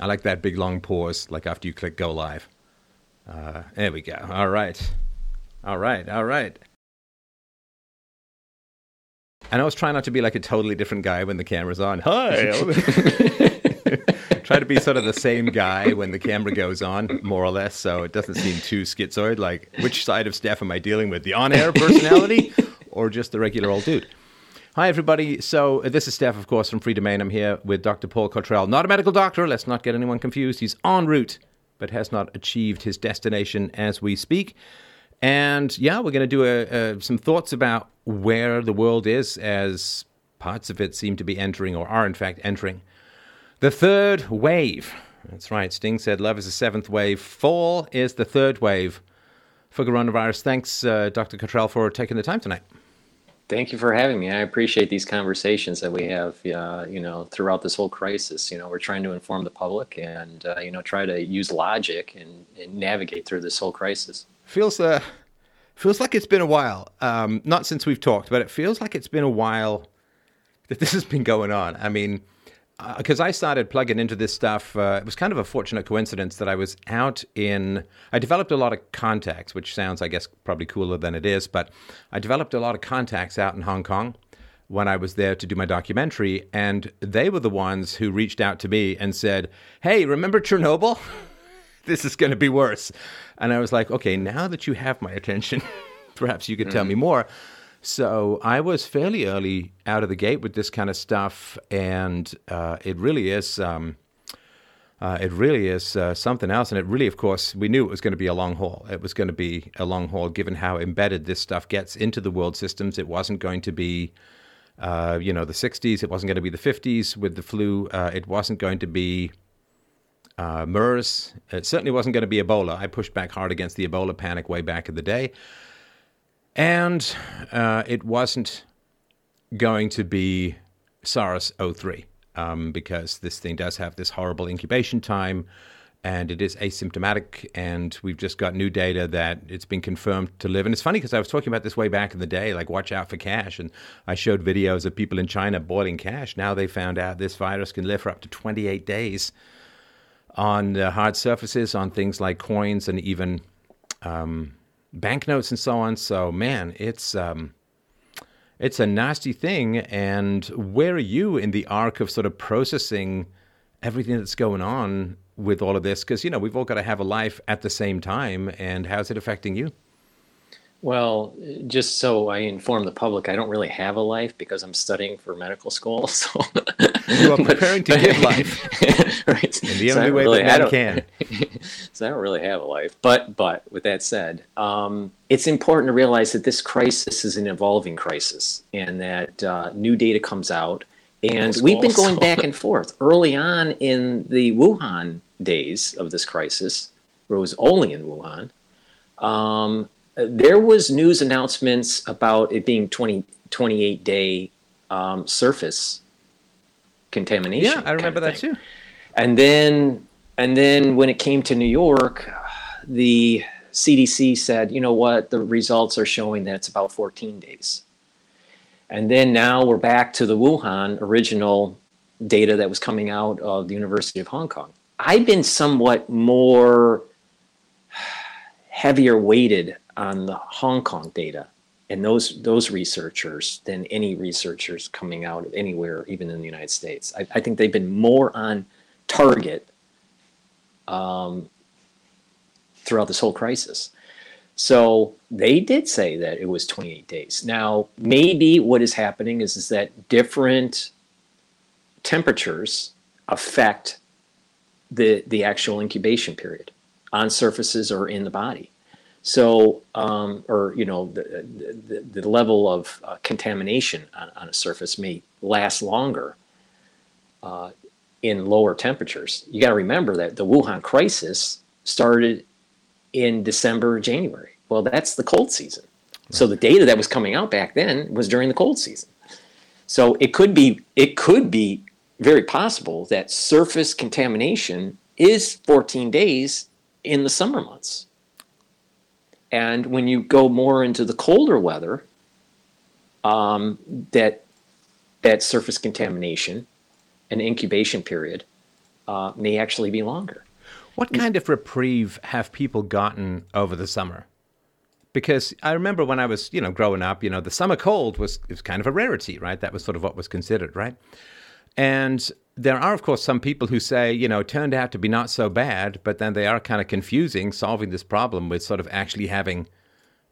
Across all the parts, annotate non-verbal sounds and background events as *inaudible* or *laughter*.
I like that big long pause, like after you click go live. Uh, there we go. All right. All right. All right. And I was trying not to be like a totally different guy when the camera's on. Hi. *laughs* Try to be sort of the same guy when the camera goes on, more or less, so it doesn't seem too schizoid. Like, which side of Steph am I dealing with? The on air personality *laughs* or just the regular old dude? Hi, everybody. So, uh, this is Steph, of course, from Freedomain. I'm here with Dr. Paul Cottrell, not a medical doctor. Let's not get anyone confused. He's en route, but has not achieved his destination as we speak. And yeah, we're going to do a, a, some thoughts about where the world is as parts of it seem to be entering or are, in fact, entering the third wave. That's right. Sting said love is the seventh wave, fall is the third wave for coronavirus. Thanks, uh, Dr. Cottrell, for taking the time tonight. Thank you for having me. I appreciate these conversations that we have, uh, you know, throughout this whole crisis. You know, we're trying to inform the public and, uh, you know, try to use logic and, and, navigate through this whole crisis. Feels uh, feels like it's been a while. Um, not since we've talked, but it feels like it's been a while that this has been going on. I mean, because uh, I started plugging into this stuff. Uh, it was kind of a fortunate coincidence that I was out in. I developed a lot of contacts, which sounds, I guess, probably cooler than it is. But I developed a lot of contacts out in Hong Kong when I was there to do my documentary, and they were the ones who reached out to me and said, "Hey, remember Chernobyl? *laughs* this is going to be worse." And I was like, "Okay, now that you have my attention, *laughs* perhaps you could mm-hmm. tell me more." So I was fairly early out of the gate with this kind of stuff, and uh, it really is. Um, uh, it really is uh, something else, and it really, of course, we knew it was going to be a long haul. It was going to be a long haul, given how embedded this stuff gets into the world systems. It wasn't going to be, uh, you know, the '60s. It wasn't going to be the '50s with the flu. Uh, it wasn't going to be uh, MERS. It certainly wasn't going to be Ebola. I pushed back hard against the Ebola panic way back in the day. And uh, it wasn't going to be SARS 03 um, because this thing does have this horrible incubation time and it is asymptomatic. And we've just got new data that it's been confirmed to live. And it's funny because I was talking about this way back in the day, like watch out for cash. And I showed videos of people in China boiling cash. Now they found out this virus can live for up to 28 days on uh, hard surfaces, on things like coins and even. Um, banknotes and so on. So man, it's um, it's a nasty thing. And where are you in the arc of sort of processing everything that's going on with all of this? Because you know we've all got to have a life at the same time. And how's it affecting you? Well, just so I inform the public, I don't really have a life because I'm studying for medical school. *laughs* So you are preparing to give life, *laughs* right? The so only way really, that man can. *laughs* so I don't really have a life. But but with that said, um, it's important to realize that this crisis is an evolving crisis, and that uh, new data comes out, and we've been going back and forth. Early on in the Wuhan days of this crisis, where it was only in Wuhan. Um, there was news announcements about it being 20, 28 day um, surface contamination. Yeah, I remember that too. And then, and then when it came to New York, the CDC said, you know what, the results are showing that it's about 14 days. And then now we're back to the Wuhan original data that was coming out of the University of Hong Kong. I've been somewhat more heavier weighted on the Hong Kong data and those those researchers than any researchers coming out anywhere, even in the United States. I, I think they've been more on target um, throughout this whole crisis. So they did say that it was 28 days. Now, maybe what is happening is, is that different temperatures affect the the actual incubation period on surfaces or in the body. So, um, or you know, the, the, the level of uh, contamination on, on, a surface may last longer uh, in lower temperatures. You got to remember that the Wuhan crisis started in December, January. Well, that's the cold season. So the data that was coming out back then was during the cold season. So it could be it could be very possible that surface contamination is 14 days in the summer months. And when you go more into the colder weather, um, that that surface contamination and incubation period uh, may actually be longer. What kind of reprieve have people gotten over the summer? Because I remember when I was, you know, growing up, you know, the summer cold was, was kind of a rarity, right? That was sort of what was considered, right? And there are, of course, some people who say, you know, it turned out to be not so bad, but then they are kind of confusing solving this problem with sort of actually having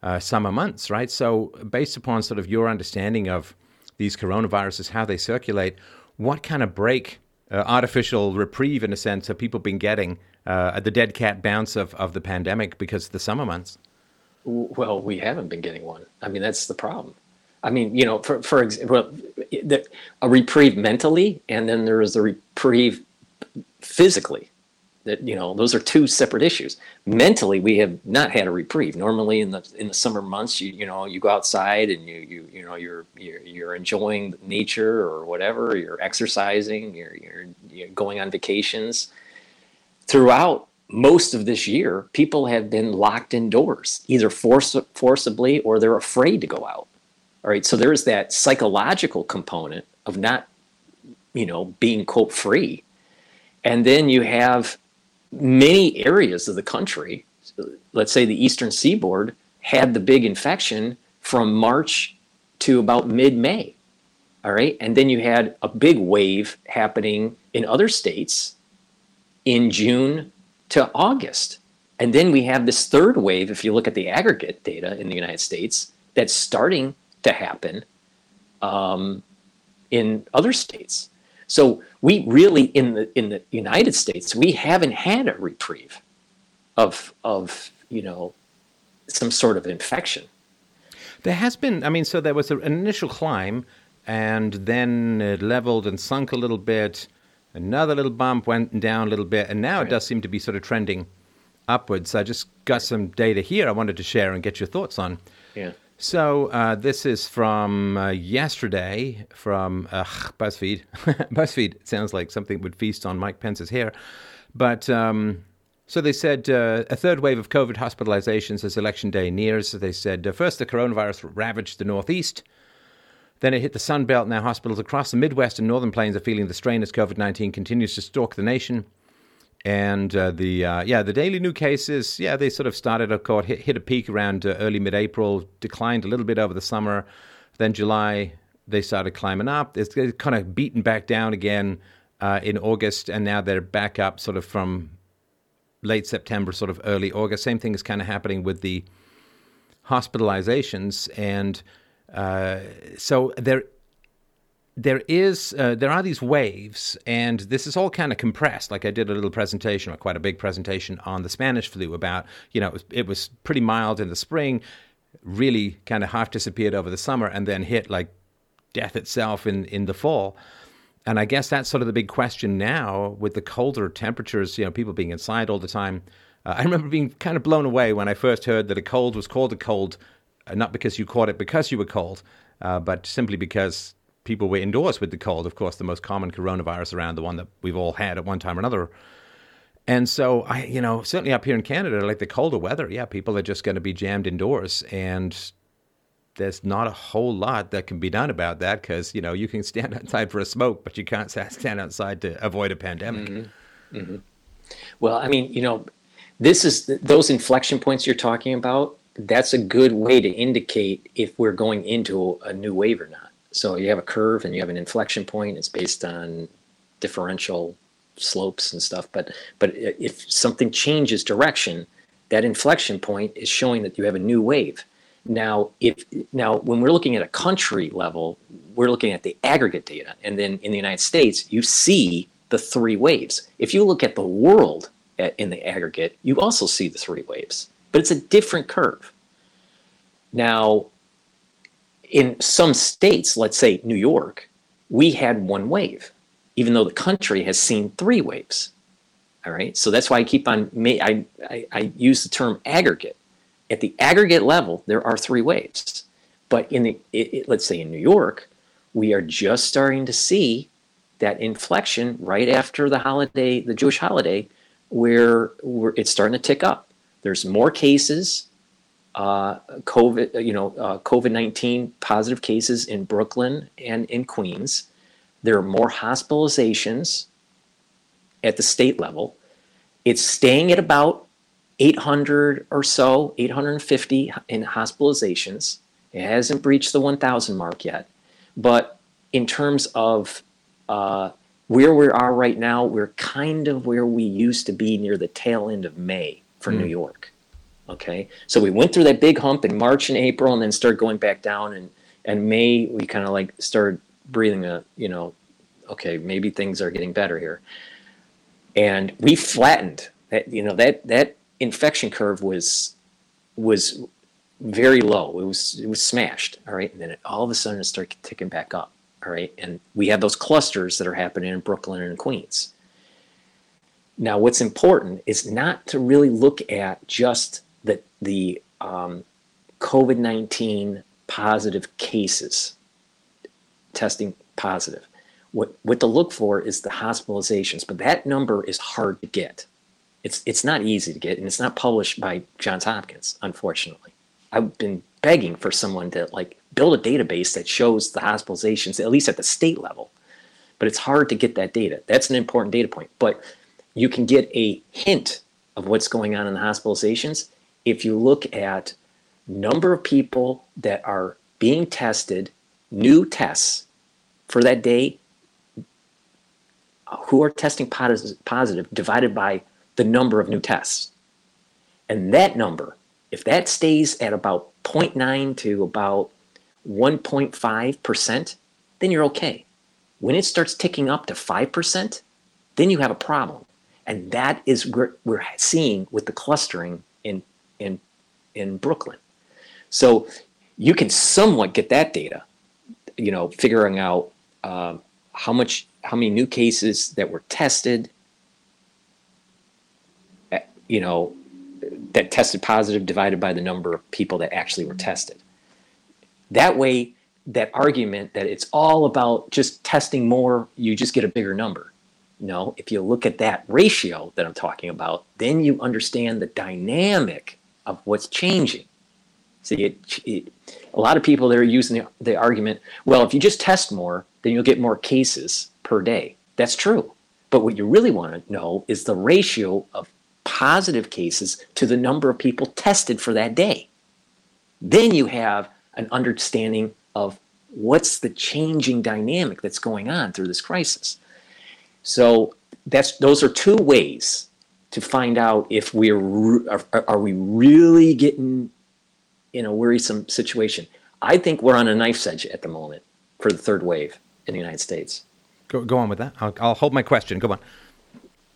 uh, summer months, right? So, based upon sort of your understanding of these coronaviruses, how they circulate, what kind of break, uh, artificial reprieve, in a sense, have people been getting uh, at the dead cat bounce of, of the pandemic because of the summer months? Well, we haven't been getting one. I mean, that's the problem. I mean, you know, for for example, a reprieve mentally, and then there is a reprieve physically. That you know, those are two separate issues. Mentally, we have not had a reprieve. Normally, in the in the summer months, you you know, you go outside and you you you know, you're you're, you're enjoying nature or whatever. You're exercising. You're, you're you're going on vacations. Throughout most of this year, people have been locked indoors, either force, forcibly or they're afraid to go out. All right. So there's that psychological component of not, you know, being quote free. And then you have many areas of the country, let's say the eastern seaboard, had the big infection from March to about mid May. All right. And then you had a big wave happening in other states in June to August. And then we have this third wave, if you look at the aggregate data in the United States, that's starting to happen um, in other states. So we really in the in the United States we haven't had a reprieve of of you know some sort of infection. There has been. I mean, so there was an initial climb, and then it leveled and sunk a little bit. Another little bump went down a little bit, and now right. it does seem to be sort of trending upwards. I just got some data here I wanted to share and get your thoughts on. Yeah. So uh, this is from uh, yesterday from uh, BuzzFeed. *laughs* BuzzFeed sounds like something would feast on Mike Pence's hair, but um, so they said uh, a third wave of COVID hospitalizations as election day nears. So they said uh, first the coronavirus ravaged the northeast. Then it hit the Sun Belt. Now hospitals across the Midwest and Northern Plains are feeling the strain as COVID 19 continues to stalk the nation. And uh, the uh, yeah the daily new cases yeah they sort of started of course hit, hit a peak around uh, early mid April declined a little bit over the summer. Then July they started climbing up. It's kind of beaten back down again uh, in August and now they're back up sort of from late September sort of early August. Same thing is kind of happening with the hospitalizations. And uh, so there there is uh, there are these waves, and this is all kind of compressed. Like I did a little presentation, or quite a big presentation, on the Spanish flu about you know it was, it was pretty mild in the spring, really kind of half disappeared over the summer, and then hit like death itself in in the fall. And I guess that's sort of the big question now with the colder temperatures. You know, people being inside all the time. Uh, I remember being kind of blown away when I first heard that a cold was called a cold, uh, not because you caught it because you were cold, uh, but simply because people were indoors with the cold. Of course, the most common coronavirus around, the one that we've all had at one time or another. And so, I, you know, certainly up here in Canada, like the colder weather, yeah, people are just going to be jammed indoors, and there's not a whole lot that can be done about that because you know you can stand *laughs* outside for a smoke, but you can't stand outside to avoid a pandemic. Mm-hmm. Mm-hmm. Well, I mean, you know, this is those inflection points you're talking about. That's a good way to indicate if we're going into a new wave or not. So you have a curve and you have an inflection point. It's based on differential slopes and stuff. But but if something changes direction, that inflection point is showing that you have a new wave. Now, if now when we're looking at a country level, we're looking at the aggregate data, and then in the United States, you see the three waves. If you look at the world at, in the aggregate, you also see the three waves, but it's a different curve. Now, in some states, let's say New York, we had one wave, even though the country has seen three waves. All right, so that's why I keep on. I, I, I use the term aggregate. At the aggregate level, there are three waves, but in the it, it, let's say in New York, we are just starting to see that inflection right after the holiday, the Jewish holiday, where, where it's starting to tick up. There's more cases uh, COVID, you know, uh, COVID nineteen positive cases in Brooklyn and in Queens. There are more hospitalizations, at the state level. It's staying at about 800 or so, 850 in hospitalizations. It hasn't breached the 1,000 mark yet. But in terms of uh, where we are right now, we're kind of where we used to be near the tail end of May for mm. New York. Okay, so we went through that big hump in March and April, and then started going back down. And and May, we kind of like started breathing a you know, okay, maybe things are getting better here. And we flattened that. You know that that infection curve was was very low. It was it was smashed. All right, and then it, all of a sudden it started ticking back up. All right, and we have those clusters that are happening in Brooklyn and Queens. Now, what's important is not to really look at just the, the um, COVID 19 positive cases, testing positive. What, what to look for is the hospitalizations, but that number is hard to get. It's, it's not easy to get, and it's not published by Johns Hopkins, unfortunately. I've been begging for someone to like build a database that shows the hospitalizations, at least at the state level. But it's hard to get that data. That's an important data point. But you can get a hint of what's going on in the hospitalizations if you look at number of people that are being tested, new tests for that day, who are testing positive divided by the number of new tests. And that number, if that stays at about 0.9 to about 1.5%, then you're okay. When it starts ticking up to 5%, then you have a problem. And that is what we're seeing with the clustering in, in, in Brooklyn. So you can somewhat get that data, you know, figuring out uh, how much, how many new cases that were tested, eh, you know, that tested positive divided by the number of people that actually were tested. That way, that argument that it's all about just testing more, you just get a bigger number. No, if you look at that ratio that I'm talking about, then you understand the dynamic of what's changing. See, it, it, a lot of people they're using the, the argument, well, if you just test more, then you'll get more cases per day. That's true. But what you really want to know is the ratio of positive cases to the number of people tested for that day. Then you have an understanding of what's the changing dynamic that's going on through this crisis. So that's those are two ways to find out if we're are, are we really getting in a worrisome situation. I think we're on a knife's edge at the moment for the third wave in the United States. Go, go on with that. I'll, I'll hold my question. Go on.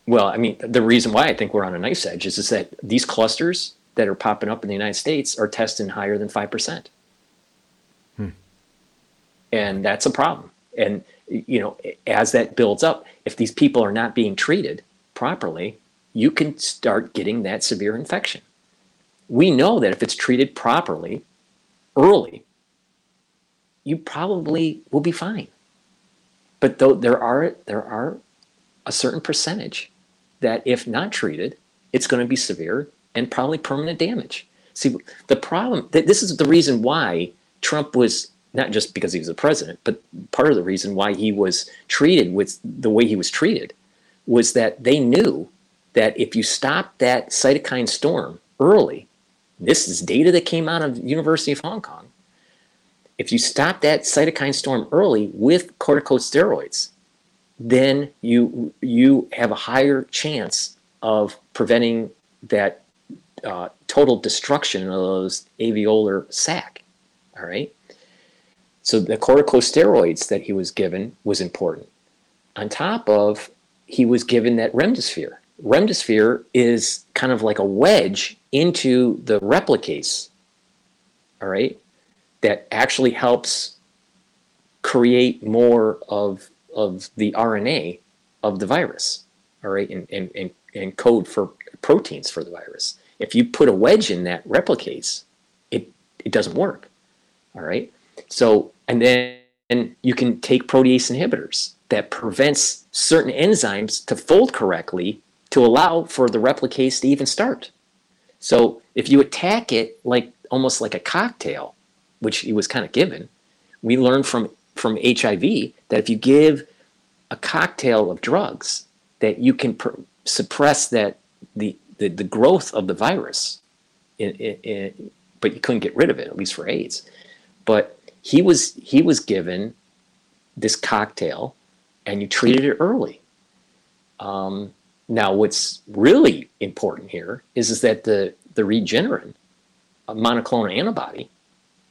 Well, I mean, the reason why I think we're on a knife's edge is, is that these clusters that are popping up in the United States are testing higher than 5%. Hmm. And that's a problem. And you know, as that builds up, if these people are not being treated properly, you can start getting that severe infection. We know that if it's treated properly early, you probably will be fine. But though there are there are a certain percentage that if not treated, it's going to be severe and probably permanent damage. See, the problem this is the reason why Trump was not just because he was the president, but part of the reason why he was treated with the way he was treated was that they knew that if you stop that cytokine storm early, this is data that came out of University of Hong Kong. If you stop that cytokine storm early with corticosteroids, then you you have a higher chance of preventing that uh, total destruction of those alveolar sac. All right. So the corticosteroids that he was given was important. On top of, he was given that remdesivir. Remdesivir is kind of like a wedge into the replicase, all right, that actually helps create more of, of the RNA of the virus, all right, and, and, and, and code for proteins for the virus. If you put a wedge in that replicase, it, it doesn't work, all right? So and then and you can take protease inhibitors that prevents certain enzymes to fold correctly to allow for the replicase to even start. So if you attack it like almost like a cocktail, which he was kind of given, we learned from from HIV that if you give a cocktail of drugs that you can pr- suppress that the, the, the growth of the virus, in, in, in, but you couldn't get rid of it, at least for AIDS. But he was he was given this cocktail, and you treated it early. Um, now, what's really important here is, is that the, the Regeneron, a monoclonal antibody,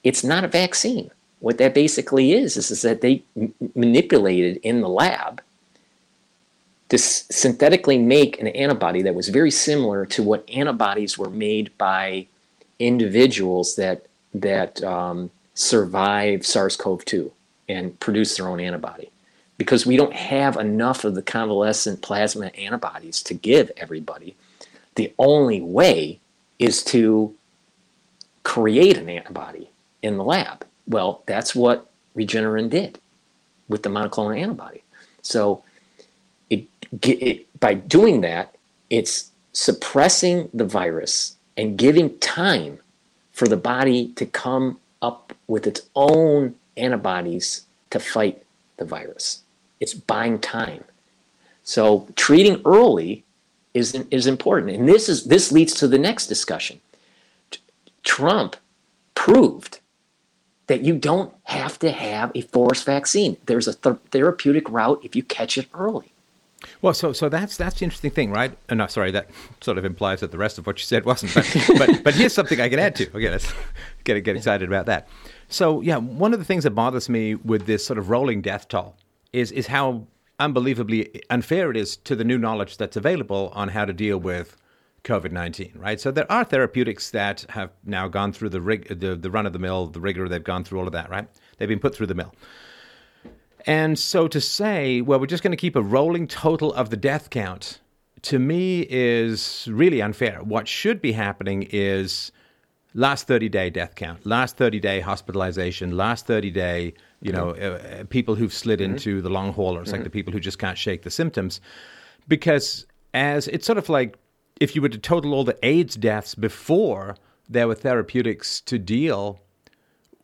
it's not a vaccine. What that basically is, is, is that they m- manipulated in the lab to s- synthetically make an antibody that was very similar to what antibodies were made by individuals that, that um, survive SARS-CoV-2 and produce their own antibody because we don't have enough of the convalescent plasma antibodies to give everybody. The only way is to create an antibody in the lab. Well, that's what Regeneron did with the monoclonal antibody. So it, it by doing that, it's suppressing the virus and giving time for the body to come up with its own antibodies to fight the virus. It's buying time. So treating early is, is important. And this, is, this leads to the next discussion. Trump proved that you don't have to have a forced vaccine. There's a th- therapeutic route if you catch it early. Well, so so that's that's the interesting thing, right? Uh, no, sorry, that sort of implies that the rest of what you said wasn't. But *laughs* but, but here's something I can add to. Okay, let's get get excited about that. So yeah, one of the things that bothers me with this sort of rolling death toll is is how unbelievably unfair it is to the new knowledge that's available on how to deal with COVID nineteen. Right. So there are therapeutics that have now gone through the rig, the, the run of the mill, the rigor. They've gone through all of that. Right. They've been put through the mill. And so to say, well, we're just going to keep a rolling total of the death count, to me is really unfair. What should be happening is last 30 day death count, last 30 day hospitalization, last 30 day, you know, uh, people who've slid mm-hmm. into the long haulers, mm-hmm. like the people who just can't shake the symptoms. Because as it's sort of like if you were to total all the AIDS deaths before there were therapeutics to deal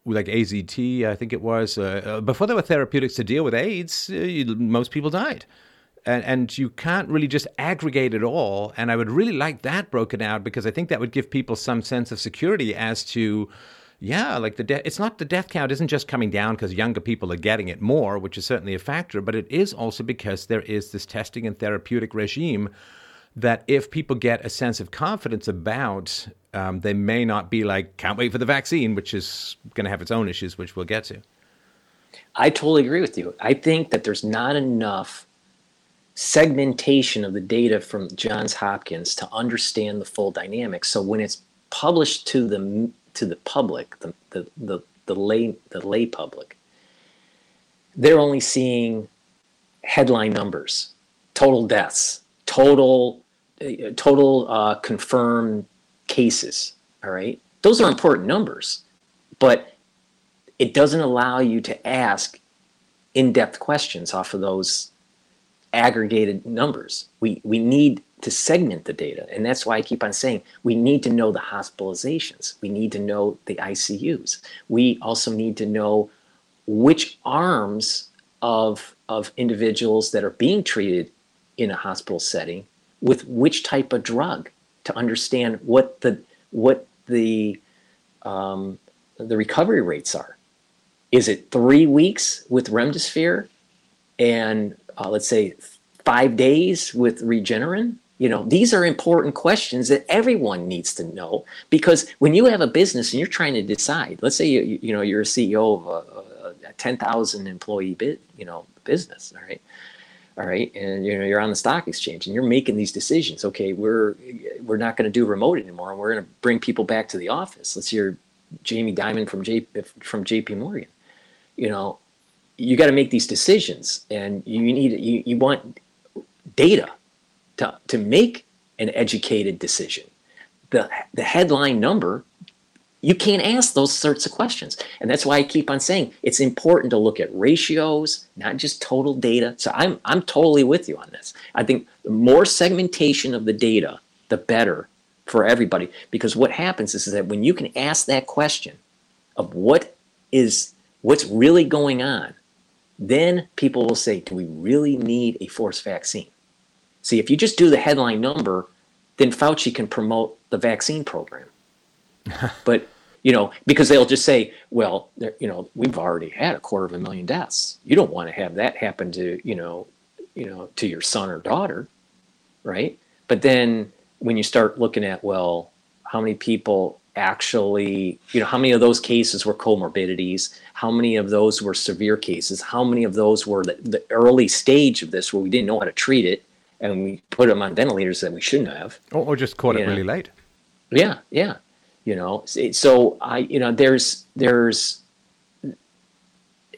with like AZT, I think it was, uh, uh, before there were therapeutics to deal with AIDS, uh, you, most people died. And, and you can't really just aggregate it all. And I would really like that broken out because I think that would give people some sense of security as to, yeah, like the de- it's not the death count isn't just coming down because younger people are getting it more, which is certainly a factor, but it is also because there is this testing and therapeutic regime that if people get a sense of confidence about, um, they may not be like, can't wait for the vaccine, which is going to have its own issues, which we'll get to. I totally agree with you. I think that there's not enough segmentation of the data from Johns Hopkins to understand the full dynamics. So when it's published to the to the public, the the the, the lay the lay public, they're only seeing headline numbers, total deaths, total uh, total uh, confirmed cases. All right, those are important numbers, but it doesn't allow you to ask in-depth questions off of those aggregated numbers. We we need to segment the data, and that's why I keep on saying we need to know the hospitalizations. We need to know the ICUs. We also need to know which arms of of individuals that are being treated in a hospital setting with which type of drug to understand what the what the um, the recovery rates are. Is it three weeks with remdesivir, and uh, let's say five days with Regeneron? You know, these are important questions that everyone needs to know because when you have a business and you're trying to decide, let's say you you know you're a CEO of a, a ten thousand employee bit you know business, all right? All right and you know you're on the stock exchange and you're making these decisions okay we're we're not going to do remote anymore and we're going to bring people back to the office. Let's hear jamie dimon from j from jp morgan. You know you got to make these decisions and you need you, you want data to, to make an educated decision the the headline number you can't ask those sorts of questions. And that's why I keep on saying it's important to look at ratios, not just total data. So I'm, I'm totally with you on this. I think the more segmentation of the data, the better for everybody. Because what happens is, is that when you can ask that question of what is what's really going on, then people will say, do we really need a forced vaccine? See, if you just do the headline number, then Fauci can promote the vaccine program. *laughs* but you know, because they'll just say, well, you know, we've already had a quarter of a million deaths. You don't want to have that happen to, you know, you know, to your son or daughter, right? But then when you start looking at, well, how many people actually, you know, how many of those cases were comorbidities? How many of those were severe cases? How many of those were the, the early stage of this where we didn't know how to treat it and we put them on ventilators that we shouldn't have? Or, or just caught it know? really late. Yeah, yeah you know so i you know there's there's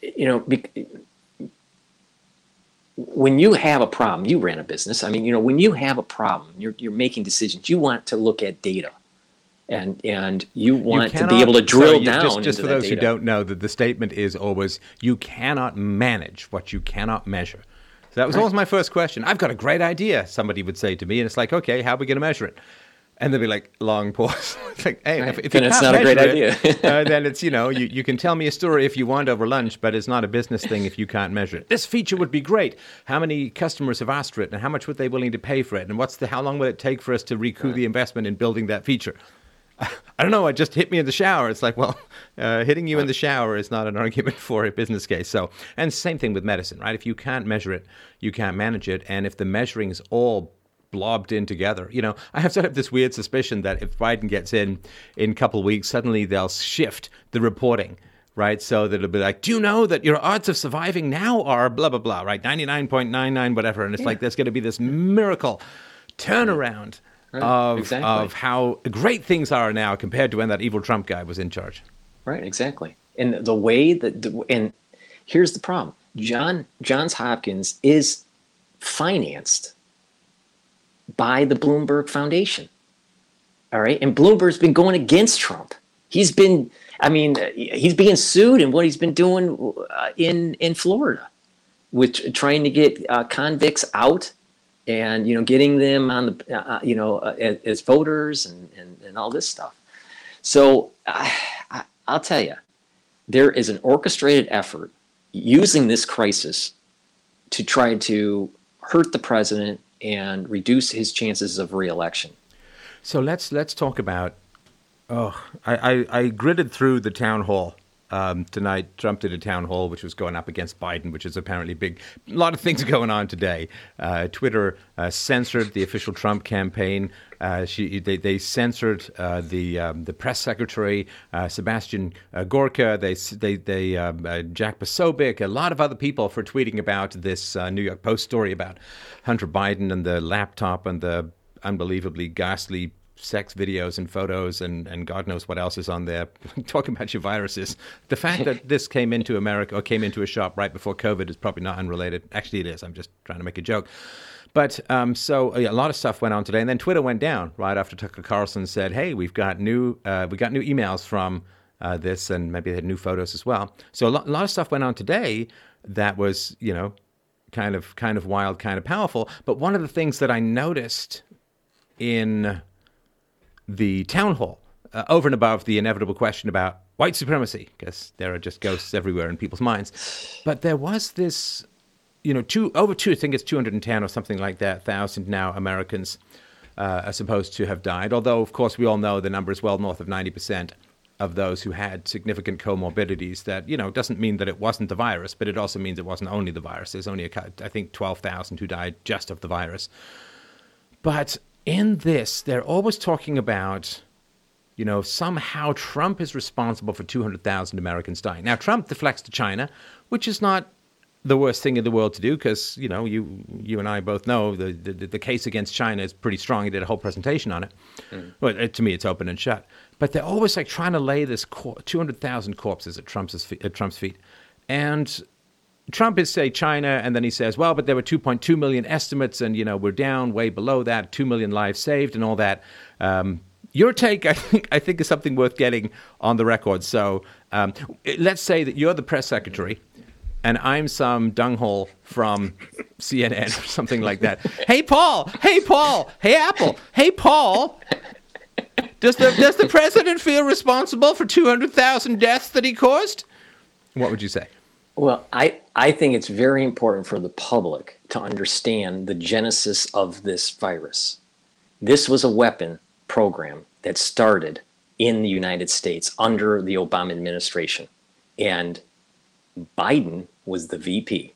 you know when you have a problem you ran a business i mean you know when you have a problem you're, you're making decisions you want to look at data and and you want you cannot, to be able to drill sorry, down just, just for those data. who don't know that the statement is always you cannot manage what you cannot measure so that was right. always my first question i've got a great idea somebody would say to me and it's like okay how are we going to measure it and they'd be like long pause. *laughs* it's like, hey, right. if, if then it's not a great it, idea. *laughs* uh, then it's you know you, you can tell me a story if you want over lunch, but it's not a business thing if you can't measure it. This feature would be great. How many customers have asked for it, and how much would they be willing to pay for it, and what's the how long will it take for us to recoup right. the investment in building that feature? *laughs* I don't know. It just hit me in the shower. It's like, well, *laughs* uh, hitting you in the shower is not an *laughs* argument for a business case. So, and same thing with medicine, right? If you can't measure it, you can't manage it. And if the measuring is all blobbed in together. You know, I have sort of this weird suspicion that if Biden gets in in a couple of weeks, suddenly they'll shift the reporting. Right, so that it'll be like, do you know that your odds of surviving now are blah blah blah, right, ninety nine point nine nine, whatever, and it's yeah. like there's going to be this miracle turnaround right. of exactly. of how great things are now compared to when that evil Trump guy was in charge. Right, exactly, and the way that, the, and here's the problem: John Johns Hopkins is financed by the Bloomberg Foundation. All right. And Bloomberg's been going against Trump. He's been, I mean, he's being sued and what he's been doing uh, in, in Florida with trying to get uh, convicts out and, you know, getting them on the, uh, uh you know, uh, as, voters and, and, and all this stuff. So I, I'll tell you, there is an orchestrated effort using this crisis to try to hurt the president and reduce his chances of reelection. So let's let's talk about. Oh, I, I, I gritted through the town hall um, tonight. Trump did a town hall, which was going up against Biden, which is apparently big. A lot of things are going on today. Uh, Twitter uh, censored the official Trump campaign. Uh, she, they, they censored uh, the um, the press secretary uh, Sebastian uh, Gorka. They they they um, Jack Posobiec, a lot of other people for tweeting about this New York Post story about Hunter Biden and the laptop and the unbelievably ghastly sex videos and photos and, and God knows what else is on there. *laughs* Talking about your viruses. The fact that this came into America or came into a shop right before COVID is probably not unrelated. Actually, it is. I'm just trying to make a joke. But um, so a lot of stuff went on today, and then Twitter went down right after Tucker Carlson said, "Hey, we've got new uh, we got new emails from uh, this, and maybe they had new photos as well." So a lot, a lot of stuff went on today that was you know kind of kind of wild, kind of powerful. But one of the things that I noticed in the town hall uh, over and above the inevitable question about white supremacy, because there are just ghosts everywhere in people's minds. But there was this, you know, two over two, I think it's 210 or something like that, thousand now Americans uh, are supposed to have died. Although, of course, we all know the number is well north of 90% of those who had significant comorbidities. That, you know, doesn't mean that it wasn't the virus, but it also means it wasn't only the virus. There's only, a, I think, 12,000 who died just of the virus. But in this, they're always talking about, you know, somehow Trump is responsible for 200,000 Americans dying. Now, Trump deflects to China, which is not the worst thing in the world to do because, you know, you you and I both know the, the, the, case against China is pretty strong. He did a whole presentation on it. Mm. Well, it, to me, it's open and shut. But they're always like trying to lay this cor- 200,000 corpses at Trump's, at Trump's feet. And Trump is say China, and then he says, well, but there were 2.2 million estimates, and you know we're down way below that, two million lives saved, and all that. Um, your take, I think, I think is something worth getting on the record. So um, let's say that you're the press secretary, and I'm some dunghole from CNN or something like that. hey, Paul. Hey, Paul. Hey, Apple. Hey, Paul. Does the does the president feel responsible for 200,000 deaths that he caused? What would you say? Well, I, I think it's very important for the public to understand the genesis of this virus. This was a weapon program that started in the United States under the Obama administration. And Biden was the VP.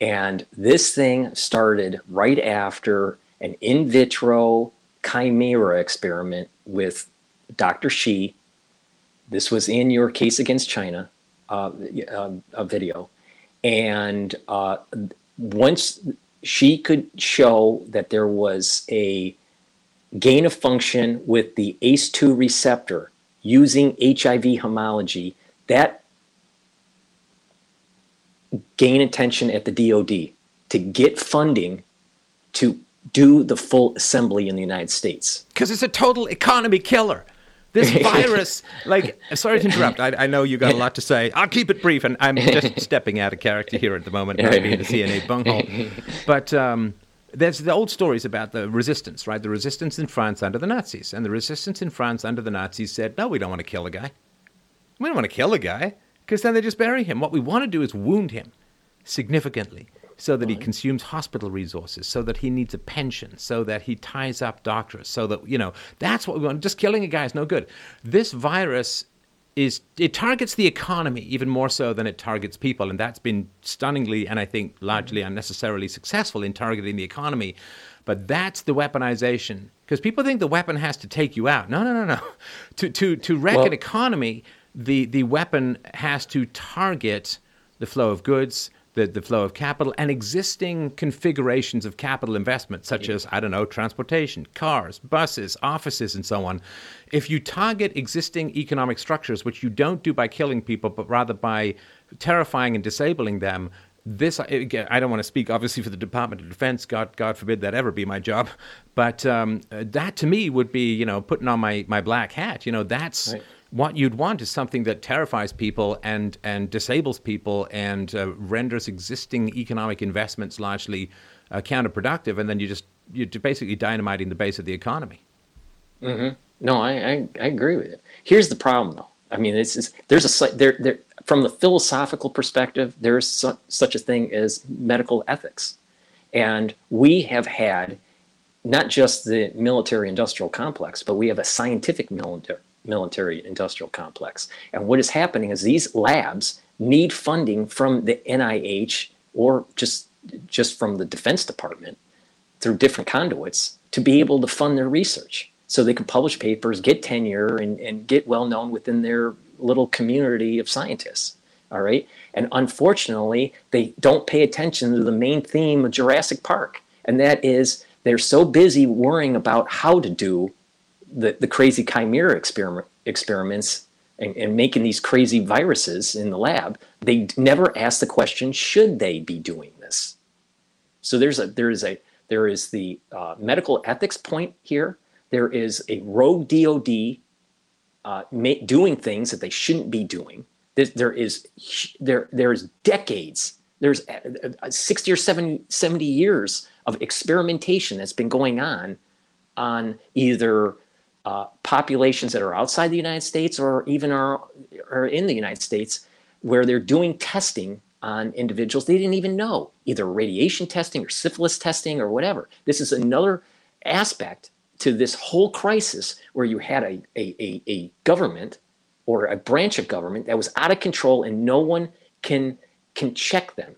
And this thing started right after an in vitro chimera experiment with Dr. Shi. This was in your case against China uh, uh, a video. And uh, once she could show that there was a gain of function with the ACE2 receptor using HIV homology, that gain attention at the DoD to get funding to do the full assembly in the United States. Because it's a total economy killer. This *laughs* virus, like, sorry to interrupt. I, I, know you got a lot to say. I'll keep it brief, and I'm just *laughs* stepping out of character here at the moment, in the CNA *laughs* bunghole. But um, there's the old stories about the resistance, right? The resistance in France under the Nazis. And the resistance in France under the Nazis said, no, we don't want to kill a guy. We don't want to kill a guy because then they just bury him. What we want to do is wound him significantly so that he consumes hospital resources, so that he needs a pension, so that he ties up doctors, so that, you know, that's what we want. Just killing a guy is no good. This virus is, it targets the economy even more so than it targets people. And that's been stunningly and I think largely mm-hmm. unnecessarily successful in targeting the economy. But that's the weaponization. Because people think the weapon has to take you out. No, no, no, no. *laughs* to, to, to wreck well, an economy, the, the weapon has to target the flow of goods, the, the flow of capital and existing configurations of capital investment, such as, I don't know, transportation, cars, buses, offices, and so on. If you target existing economic structures, which you don't do by killing people, but rather by terrifying and disabling them, this again, I don't want to speak obviously for the Department of Defense. God, God forbid that ever be my job. *laughs* But um, that to me would be, you know, putting on my, my black hat. You know, that's right what you'd want is something that terrifies people and, and disables people and uh, renders existing economic investments largely uh, counterproductive, and then you just you're basically dynamiting the base of the economy. Mm-hmm. No, I, I, I agree with it. Here's the problem, though. I mean, it's, it's there's a there there from the philosophical perspective, there is su- such a thing as medical ethics, and we have had not just the military industrial complex, but we have a scientific military military industrial complex. And what is happening is these labs need funding from the NIH or just just from the Defense Department through different conduits to be able to fund their research. So they can publish papers, get tenure, and, and get well known within their little community of scientists. All right. And unfortunately, they don't pay attention to the main theme of Jurassic Park. And that is they're so busy worrying about how to do the, the crazy chimera experiment, experiments and, and, making these crazy viruses in the lab, they never ask the question, should they be doing this? So there's a there is a there is the uh, medical ethics point here. There is a rogue DoD uh, ma- doing things that they shouldn't be doing. There, is there there is decades. There's uh, uh, 60 or 70, 70 years of experimentation that's been going on on either uh, populations that are outside the United States or even are, are in the United States where they're doing testing on individuals they didn't even know, either radiation testing or syphilis testing or whatever. This is another aspect to this whole crisis where you had a, a, a, a government or a branch of government that was out of control and no one can can check them.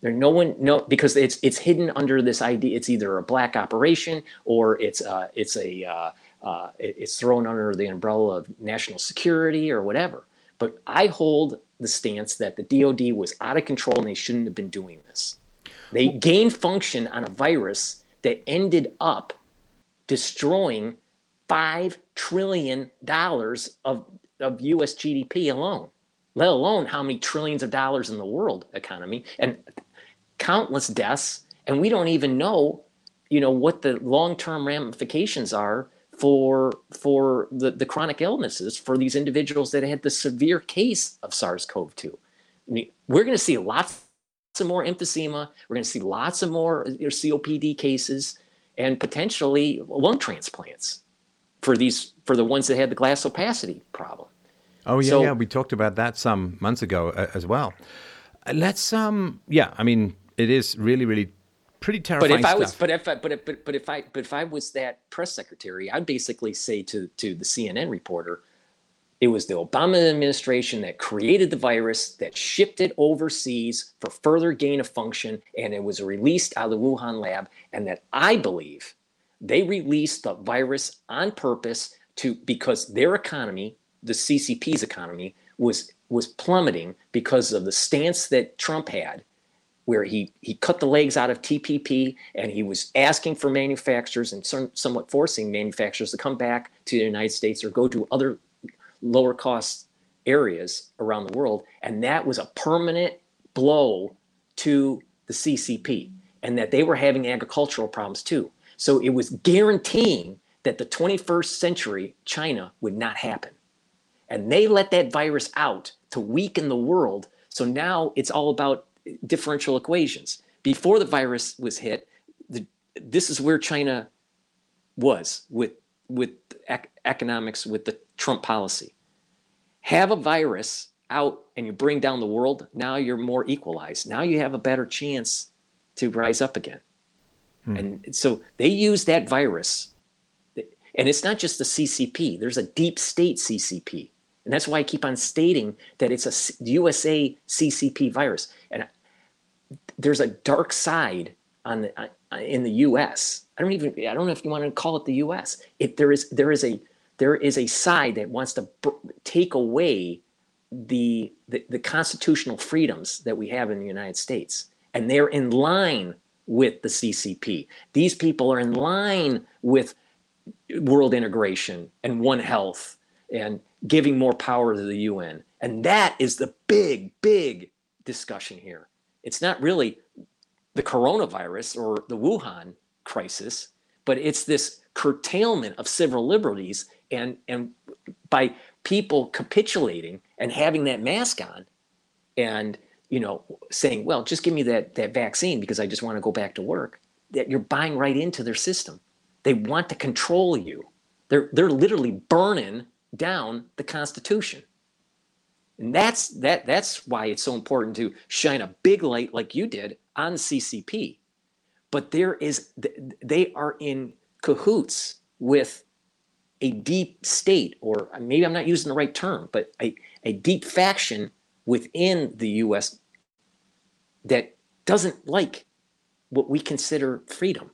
There no one no because it's it's hidden under this idea. It's either a black operation or it's uh, it's a uh, uh, it, it's thrown under the umbrella of national security or whatever. But I hold the stance that the DoD was out of control and they shouldn't have been doing this. They gained function on a virus that ended up destroying five trillion dollars of, of US GDP alone, let alone how many trillions of dollars in the world economy and countless deaths. And we don't even know, you know, what the long-term ramifications are for for the, the chronic illnesses for these individuals that had the severe case of SARS-CoV-2. I mean, we're going to see lots of more emphysema. We're going to see lots of more COPD cases and potentially lung transplants for these for the ones that had the glass opacity problem. Oh yeah, so, yeah. We talked about that some months ago uh, as well. let's um yeah i mean it is really really pretty terrifying but if stuff. i was but if I, but if, but, but if i but if i was that press secretary i'd basically say to to the cnn reporter it was the obama administration that created the virus that shipped it overseas for further gain of function and it was released out of the wuhan lab and that i believe they released the virus on purpose to because their economy the ccp's economy was was plummeting because of the stance that Trump had, where he, he cut the legs out of TPP and he was asking for manufacturers and some, somewhat forcing manufacturers to come back to the United States or go to other lower cost areas around the world. And that was a permanent blow to the CCP and that they were having agricultural problems too. So it was guaranteeing that the 21st century China would not happen. And they let that virus out to weaken the world. So now it's all about differential equations. Before the virus was hit, the, this is where China was with with ec- economics with the Trump policy. Have a virus out and you bring down the world, now you're more equalized. Now you have a better chance to rise up again. Hmm. And so they use that virus. And it's not just the CCP, there's a deep state CCP and that's why I keep on stating that it's a USA CCP virus. And there's a dark side on the, uh, in the US. I don't even I don't know if you want to call it the US. It there is there is a there is a side that wants to take away the, the the constitutional freedoms that we have in the United States. And they're in line with the CCP. These people are in line with world integration and one health and giving more power to the UN. And that is the big, big discussion here. It's not really the coronavirus or the Wuhan crisis, but it's this curtailment of civil liberties and, and by people capitulating and having that mask on and you know saying well just give me that that vaccine because i just want to go back to work that you're buying right into their system they want to control you they're they're literally burning down the Constitution. And that's that that's why it's so important to shine a big light like you did on CCP. But there is they are in cahoots with a deep state, or maybe I'm not using the right term, but a, a deep faction within the US that doesn't like what we consider freedom.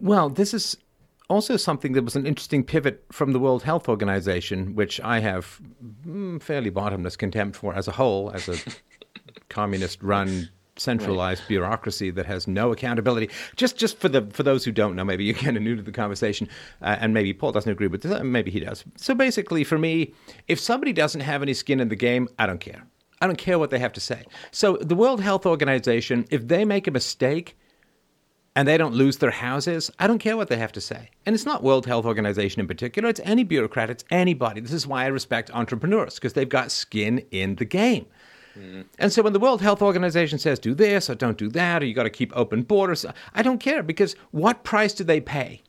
Well, this is also something that was an interesting pivot from the World Health Organization, which I have mm, fairly bottomless contempt for as a whole, as a *laughs* communist run centralized right. bureaucracy that has no accountability. Just just for the for those who don't know, maybe you're kind of new to the conversation, uh, and maybe Paul doesn't agree with this, maybe he does. So basically, for me, if somebody doesn't have any skin in the game, I don't care. I don't care what they have to say. So the World Health Organization, if they make a mistake, and they don't lose their houses, I don't care what they have to say. And it's not World Health Organization in particular, it's any bureaucrat, it's anybody. This is why I respect entrepreneurs, because they've got skin in the game. Mm. And so when the World Health Organization says do this or don't do that, or you got to keep open borders, I don't care because what price do they pay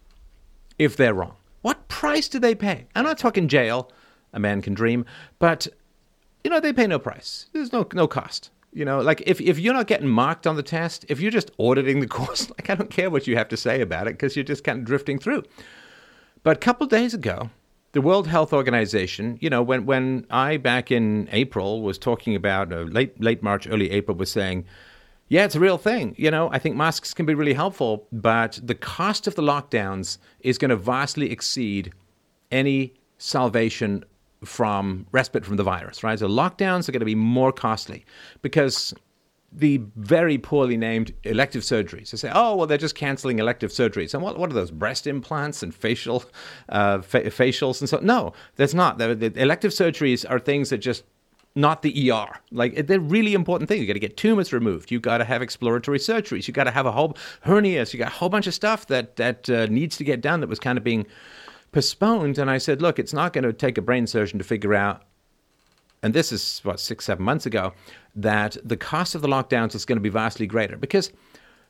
if they're wrong? What price do they pay? I'm not talking jail, a man can dream, but you know, they pay no price. There's no no cost. You know, like if, if you're not getting marked on the test, if you're just auditing the *laughs* course, like I don't care what you have to say about it because you're just kind of drifting through. But a couple days ago, the World Health Organization, you know, when, when I back in April was talking about uh, late late March, early April, was saying, yeah, it's a real thing. You know, I think masks can be really helpful, but the cost of the lockdowns is going to vastly exceed any salvation from respite from the virus, right? So lockdowns are going to be more costly because the very poorly named elective surgeries. They say, oh, well, they're just canceling elective surgeries. And what, what are those, breast implants and facial uh, fa- facials and so No, that's not. The, the elective surgeries are things that just not the ER. Like they're really important things. You got to get tumors removed. You got to have exploratory surgeries. You got to have a whole hernias. You got a whole bunch of stuff that that uh, needs to get done that was kind of being postponed. And I said, look, it's not going to take a brain surgeon to figure out, and this is what, six, seven months ago, that the cost of the lockdowns is going to be vastly greater. Because,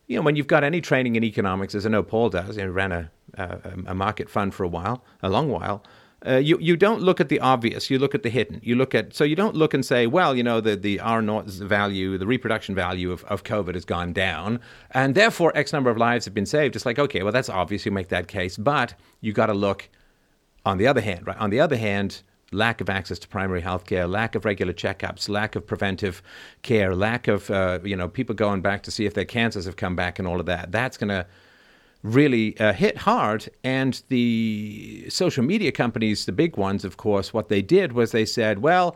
you know, when you've got any training in economics, as I know Paul does, and ran a, a, a market fund for a while, a long while, uh, you you don't look at the obvious. You look at the hidden. You look at so you don't look and say, well, you know, the the R naught value, the reproduction value of, of COVID has gone down, and therefore X number of lives have been saved. It's like, okay, well, that's obvious. You make that case, but you got to look on the other hand, right? On the other hand, lack of access to primary health care, lack of regular checkups, lack of preventive care, lack of uh, you know people going back to see if their cancers have come back and all of that. That's going to really uh, hit hard. And the social media companies, the big ones, of course, what they did was they said, well.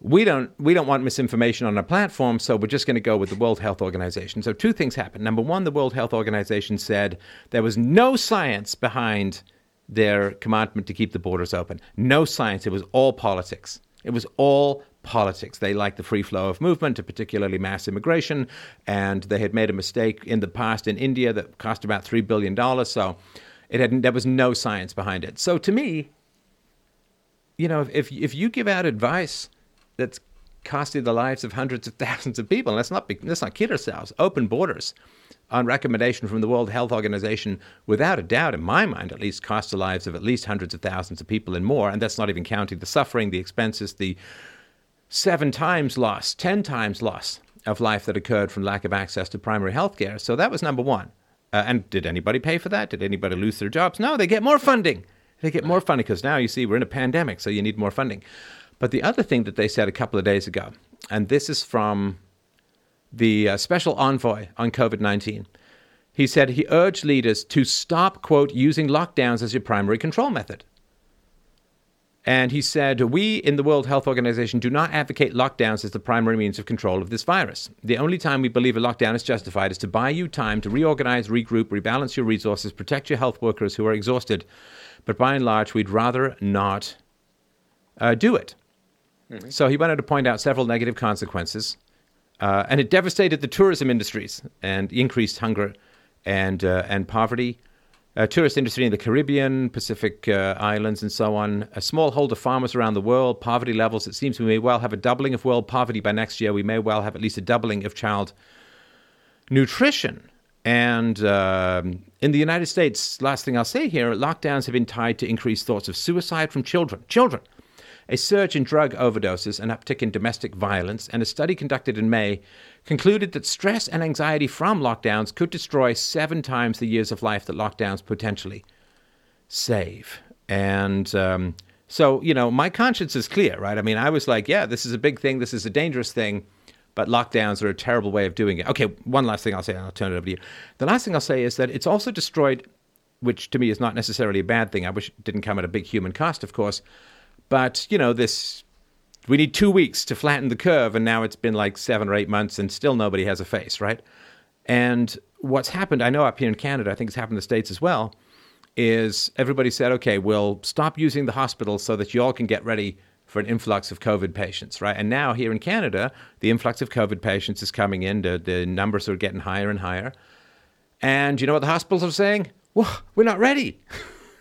We don't we don't want misinformation on our platform, so we're just going to go with the World Health Organization. So two things happened. Number one, the World Health Organization said there was no science behind their commandment to keep the borders open. No science. It was all politics. It was all politics. They liked the free flow of movement, particularly mass immigration, and they had made a mistake in the past in India that cost about three billion dollars. So it had there was no science behind it. So to me, you know, if if you give out advice that's costing the lives of hundreds of thousands of people, let's not be, let's not kid ourselves. Open borders on recommendation from the World Health Organization, without a doubt, in my mind at least, cost the lives of at least hundreds of thousands of people and more. And that's not even counting the suffering, the expenses, the seven times loss, ten times loss of life that occurred from lack of access to primary health care. So that was number one. Uh, and did anybody pay for that? Did anybody lose their jobs? No, they get more funding. They get more funding because now you see we're in a pandemic, so you need more funding. But the other thing that they said a couple of days ago, and this is from the uh, special envoy on COVID 19. He said he urged leaders to stop, quote, using lockdowns as your primary control method. And he said, We in the World Health Organization do not advocate lockdowns as the primary means of control of this virus. The only time we believe a lockdown is justified is to buy you time to reorganize, regroup, rebalance your resources, protect your health workers who are exhausted. But by and large, we'd rather not uh, do it. Mm-hmm. So he wanted to point out several negative consequences uh, and it devastated the tourism industries and increased hunger and, uh, and poverty. Uh, tourist industry in the Caribbean, Pacific uh, islands, and so on. A smallholder farmers around the world. Poverty levels. It seems we may well have a doubling of world poverty by next year. We may well have at least a doubling of child nutrition. And um, in the United States, last thing I'll say here, lockdowns have been tied to increased thoughts of suicide from children. Children a surge in drug overdoses, an uptick in domestic violence, and a study conducted in May concluded that stress and anxiety from lockdowns could destroy seven times the years of life that lockdowns potentially save. And um, so, you know, my conscience is clear, right? I mean, I was like, yeah, this is a big thing, this is a dangerous thing, but lockdowns are a terrible way of doing it. Okay, one last thing I'll say, and I'll turn it over to you. The last thing I'll say is that it's also destroyed, which to me is not necessarily a bad thing. I wish it didn't come at a big human cost, of course but, you know, this we need two weeks to flatten the curve, and now it's been like seven or eight months, and still nobody has a face, right? And what's happened, I know up here in Canada, I think it's happened in the States as well, is everybody said, okay, we'll stop using the hospitals so that you all can get ready for an influx of COVID patients, right? And now here in Canada, the influx of COVID patients is coming in. The, the numbers are getting higher and higher. And you know what the hospitals are saying? Well, we're not ready.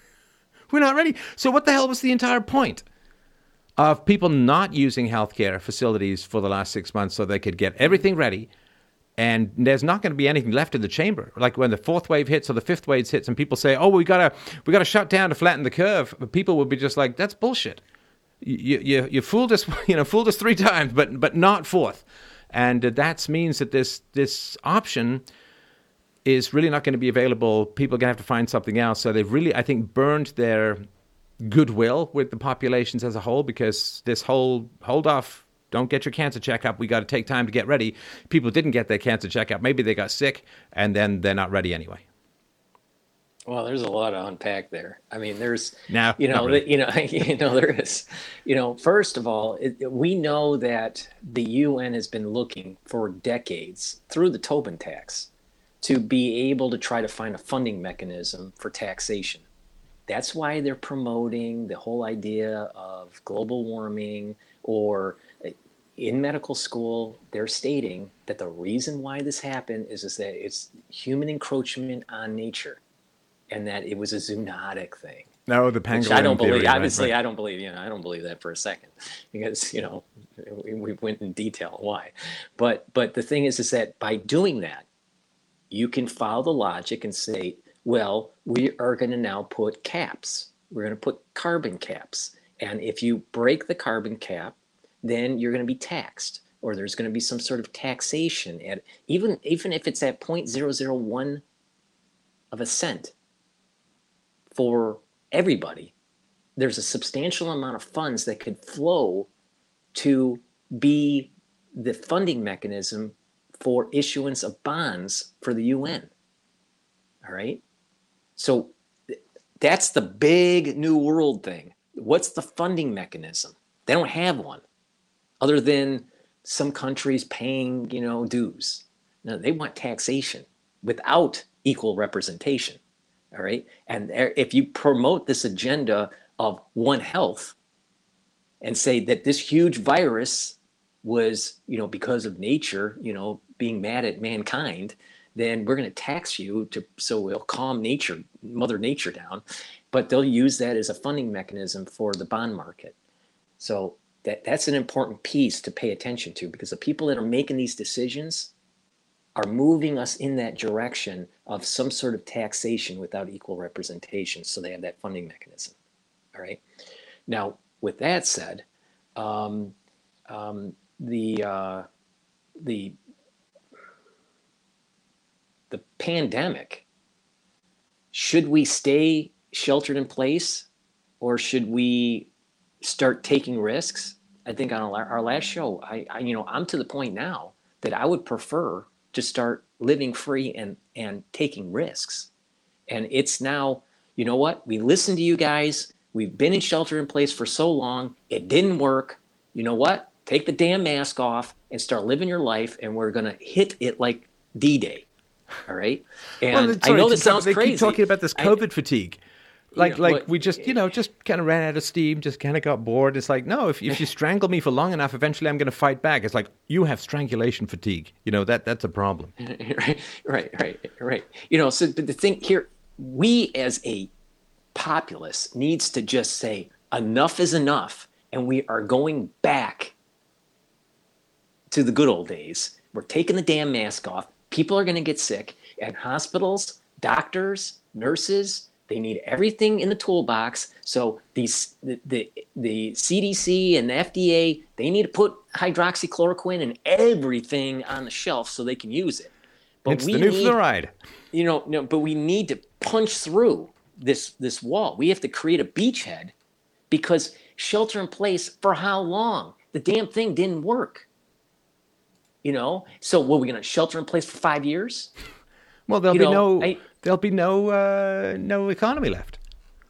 *laughs* we're not ready. So what the hell was the entire point? Of people not using healthcare facilities for the last six months so they could get everything ready. And there's not going to be anything left in the chamber. Like when the fourth wave hits or the fifth wave hits, and people say, "Oh, we gotta we gotta shut down to flatten the curve," but people will be just like, "That's bullshit. You you you fooled us, *laughs* you know, fooled us three times, but but not fourth." And that means that this this option is really not going to be available. People are going to have to find something else. So they've really, I think, burned their goodwill with the populations as a whole because this whole hold off don't get your cancer checkup we got to take time to get ready. People didn't get their cancer checkup maybe they got sick and then they're not ready anyway. Well there's a lot to unpack there. I mean there's now you know really. you know *laughs* you know there is. You know first of all it, we know that the un has been looking for decades through the tobin tax to be able to try to find a funding mechanism for taxation that's why they're promoting the whole idea of global warming or uh, in medical school they're stating that the reason why this happened is, is that it's human encroachment on nature and that it was a zoonotic thing. No the pangolin i don't believe theory, obviously right, right. i don't believe you know i don't believe that for a second *laughs* because you know we, we went in detail why. But but the thing is is that by doing that you can follow the logic and say well, we are going to now put caps we're going to put carbon caps. And if you break the carbon cap, then you're going to be taxed or there's going to be some sort of taxation at even even if it's at 0.001 of a cent for everybody there's a substantial amount of funds that could flow to be the funding mechanism for issuance of bonds for the UN. All right. So that's the big new world thing. What's the funding mechanism? They don't have one other than some countries paying, you know, dues. No, they want taxation without equal representation. All right. And if you promote this agenda of One Health and say that this huge virus was, you know, because of nature, you know, being mad at mankind, then we're going to tax you to so we'll calm nature, Mother Nature down. But they'll use that as a funding mechanism for the bond market. So that that's an important piece to pay attention to because the people that are making these decisions are moving us in that direction of some sort of taxation without equal representation. So they have that funding mechanism. All right. Now, with that said, um, um, the uh, the the pandemic. Should we stay sheltered in place, or should we start taking risks? I think on our last show, I, I you know I'm to the point now that I would prefer to start living free and and taking risks. And it's now, you know what? We listened to you guys. We've been in shelter in place for so long. It didn't work. You know what? Take the damn mask off and start living your life. And we're going to hit it like D Day. All right. And well, I know this sounds they crazy. Keep talking about this COVID I, fatigue. Like, you know, like we just, you know, just kind of ran out of steam, just kind of got bored. It's like, no, if, if you *laughs* strangle me for long enough, eventually I'm going to fight back. It's like, you have strangulation fatigue. You know, that that's a problem. *laughs* right, right, right, right. You know, so the thing here, we as a populace needs to just say enough is enough and we are going back to the good old days. We're taking the damn mask off. People are going to get sick and hospitals, doctors, nurses, they need everything in the toolbox. So these the, the, the CDC and the FDA, they need to put hydroxychloroquine and everything on the shelf so they can use it. But it's we the new need, fluoride. You know, no, but we need to punch through this this wall. We have to create a beachhead because shelter in place for how long? The damn thing didn't work. You know, so what are we going to shelter in place for five years? Well, there'll you be know, no I, there'll be no uh, no economy left.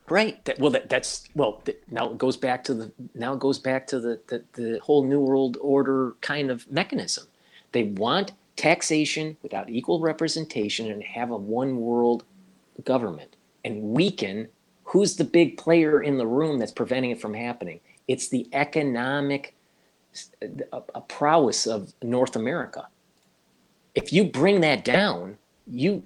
Right. That, well, that, that's well. That, now it goes back to the now it goes back to the, the the whole new world order kind of mechanism. They want taxation without equal representation and have a one world government and weaken who's the big player in the room that's preventing it from happening? It's the economic a, a prowess of North America. If you bring that down, you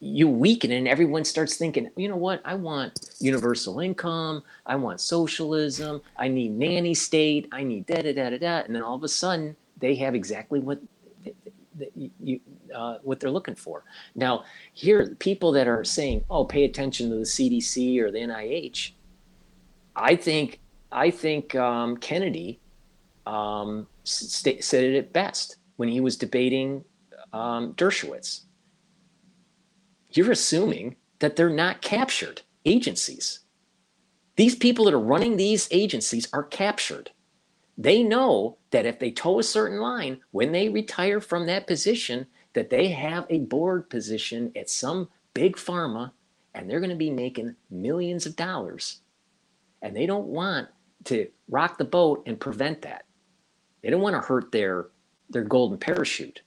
you weaken and everyone starts thinking, you know what, I want universal income, I want socialism, I need nanny state, I need da da da da da, and then all of a sudden they have exactly what you, uh, what they're looking for. Now, here, people that are saying, "Oh, pay attention to the CDC or the NIH," I think I think um, Kennedy um, st- said it at best when he was debating um, Dershowitz. You're assuming that they're not captured agencies. These people that are running these agencies are captured. They know that if they toe a certain line, when they retire from that position, that they have a board position at some big pharma and they're going to be making millions of dollars. And they don't want to rock the boat and prevent that. They don't want to hurt their, their golden parachute.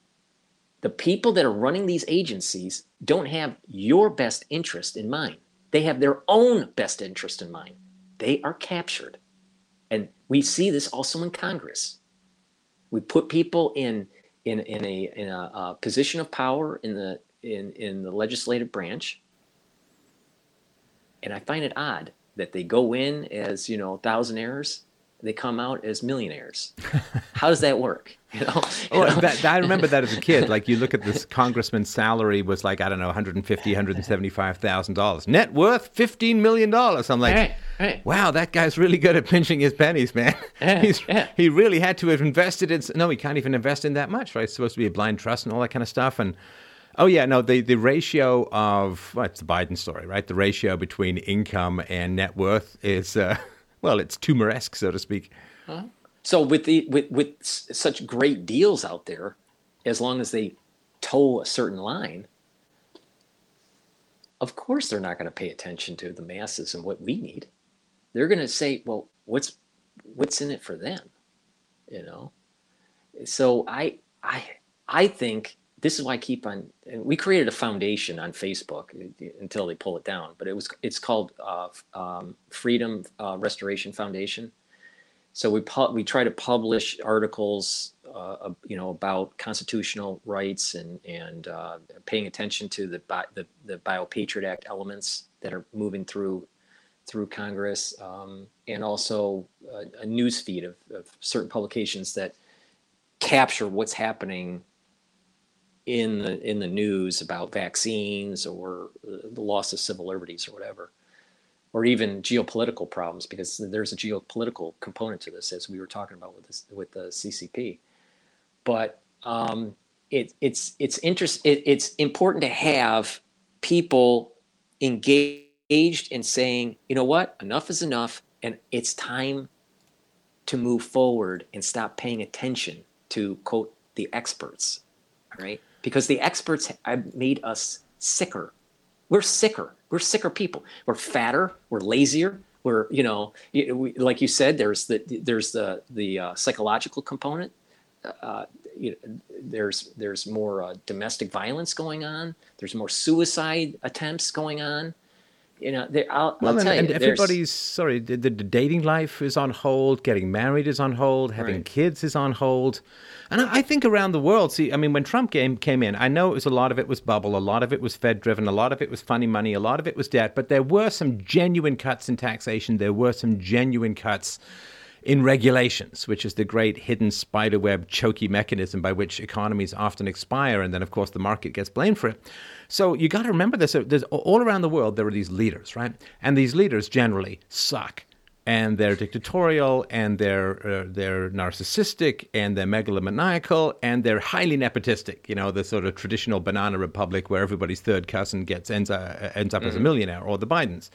The people that are running these agencies don't have your best interest in mind. They have their own best interest in mind. They are captured. And we see this also in Congress. We put people in in in a in a, a position of power in the in in the legislative branch, and I find it odd that they go in as you know thousandaires they come out as millionaires. *laughs* How does that work? *laughs* You know, oh, that, I remember that as a kid. Like you look at this *laughs* congressman's salary was like I don't know, 150, 175 thousand dollars. Net worth fifteen million dollars. I'm like, hey. wow, that guy's really good at pinching his pennies, man. Yeah, yeah. He really had to have invested in. No, he can't even invest in that much, right? It's supposed to be a blind trust and all that kind of stuff. And oh yeah, no, the the ratio of well, it's the Biden story, right? The ratio between income and net worth is. Uh, well, it's tumor-esque, so to speak. Huh? So with the with with such great deals out there, as long as they toe a certain line, of course they're not going to pay attention to the masses and what we need. They're going to say, "Well, what's what's in it for them?" You know. So I I I think this is why I keep on. we created a foundation on Facebook until they pull it down, but it was it's called uh, um, Freedom uh, Restoration Foundation. So we pu- we try to publish articles, uh, you know, about constitutional rights and and uh, paying attention to the bi- the the Biopatriot Act elements that are moving through through Congress, um, and also a, a news feed of, of certain publications that capture what's happening in the in the news about vaccines or the loss of civil liberties or whatever, or even geopolitical problems, because there's a geopolitical component to this, as we were talking about with this with the CCP. But um, it, it's it's interest it, it's important to have people engaged in saying, you know what, enough is enough, and it's time to move forward and stop paying attention to quote the experts, right? Because the experts have made us sicker. We're sicker. We're sicker people. We're fatter. We're lazier. We're you know we, like you said. There's the there's the the uh, psychological component. Uh, you know, there's there's more uh, domestic violence going on. There's more suicide attempts going on you know, I'll, well, I'll and, and you, everybody's sorry. The, the, dating life is on hold. Getting married is on hold. Having right. kids is on hold. And I, I, think around the world, see, I mean, when Trump came came in, I know it was a lot of it was bubble, a lot of it was Fed driven, a lot of it was funny money, a lot of it was debt, but there were some genuine cuts in taxation. There were some genuine cuts in regulations, which is the great hidden spiderweb choky mechanism by which economies often expire, and then of course the market gets blamed for it. So you got to remember this. There's all around the world there are these leaders, right? And these leaders generally suck. And they're dictatorial, and they're uh, they're narcissistic, and they're megalomaniacal, and they're highly nepotistic. You know, the sort of traditional banana republic where everybody's third cousin gets ends, uh, ends up mm-hmm. as a mm-hmm. millionaire, or the Bidens.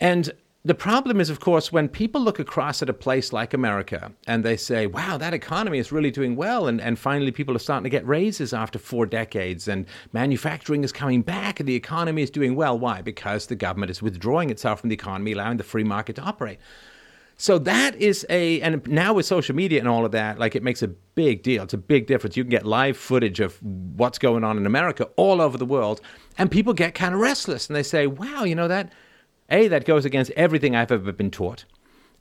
And the problem is, of course, when people look across at a place like America and they say, wow, that economy is really doing well. And, and finally, people are starting to get raises after four decades, and manufacturing is coming back, and the economy is doing well. Why? Because the government is withdrawing itself from the economy, allowing the free market to operate. So that is a, and now with social media and all of that, like it makes a big deal. It's a big difference. You can get live footage of what's going on in America all over the world, and people get kind of restless and they say, wow, you know, that a, that goes against everything I've ever been taught.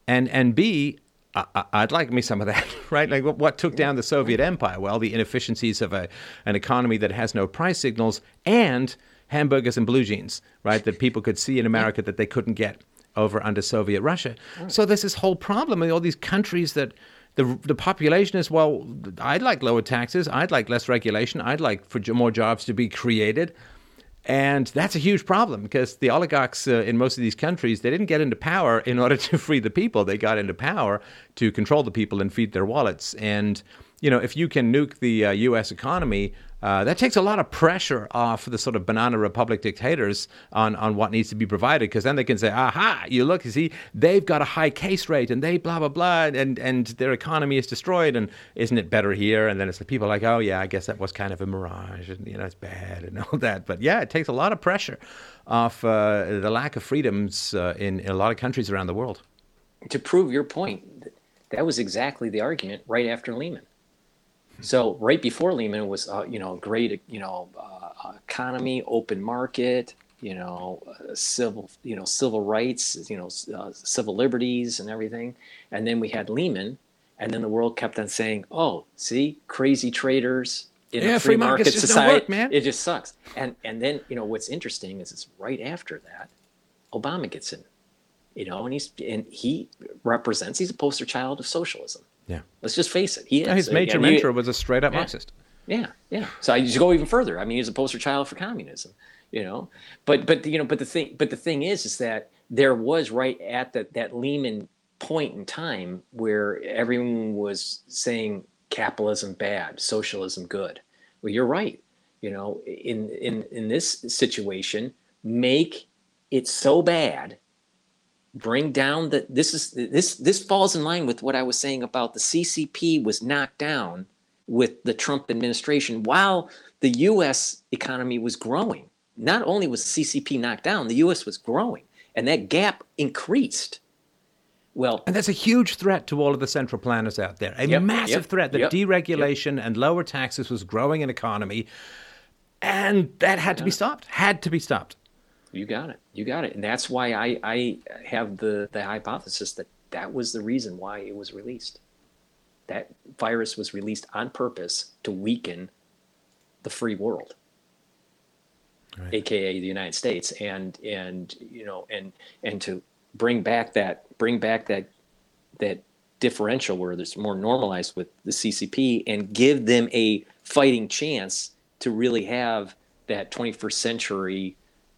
And, and B, I, would like me some of that, *laughs* right? Like what, took down the Soviet Empire? Well, the inefficiencies of a, an economy that has no price signals and hamburgers and blue jeans, right? That people could see in America that they couldn't get over under Soviet Russia. So there's this whole problem with all these countries that the the population is well. I'd like lower taxes. I'd like less regulation. I'd like for more jobs to be created. And that's a huge problem because the oligarchs uh, in most of these countries, they didn't get into power *laughs* in order to free the people. They got into power to control the people and feed their wallets. And, you know, if you can nuke the uh, U.S. economy uh, that takes a lot of pressure off the sort of banana republic dictators on, on what needs to be provided because then they can say, aha, you look, you see, they've got a high case rate and they blah, blah, blah, and, and their economy is destroyed and isn't it better here? And then it's the people like, oh, yeah, I guess that was kind of a mirage and, you know, it's bad and *laughs* all that. But yeah, it takes a lot of pressure off uh, the lack of freedoms uh, in, in a lot of countries around the world. To prove your point, that was exactly the argument right after Lehman. So right before Lehman was, uh, you know, great, you know, uh, economy, open market, you know, uh, civil, you know, civil rights, you know, uh, civil liberties and everything. And then we had Lehman, and then the world kept on saying, "Oh, see, crazy traders." In yeah, a free, free market society, work, man. it just sucks. And and then you know what's interesting is it's right after that, Obama gets in you know, and he's and he represents. He's a poster child of socialism. Yeah. Let's just face it. He is. His major I mean, mentor was a straight up Yeah. Marxist. Yeah, yeah. So I just go even further. I mean, he's a poster child for communism, you know. But but you know, but the thing but the thing is, is that there was right at that that Lehman point in time where everyone was saying capitalism bad, socialism good. Well, you're right. You know, in in in this situation, make it so bad bring down the this is this this falls in line with what I was saying about the CCP was knocked down with the Trump administration while the US economy was growing. Not only was the CCP knocked down, the US was growing and that gap increased. Well, And that's a huge threat to all of the central planners out there. A Yep, massive yep, threat that yep, deregulation and lower taxes was growing an economy. And that had to be stopped. Had to be stopped. You got it. You got it. And that's why I, I have the, the hypothesis that that was the reason why it was released. That virus was released on purpose to weaken the free world, Right. aka the United States, and and you know and and to bring back that bring back that that differential where it's more normalized with the CCP and give them a fighting chance to really have that 21st century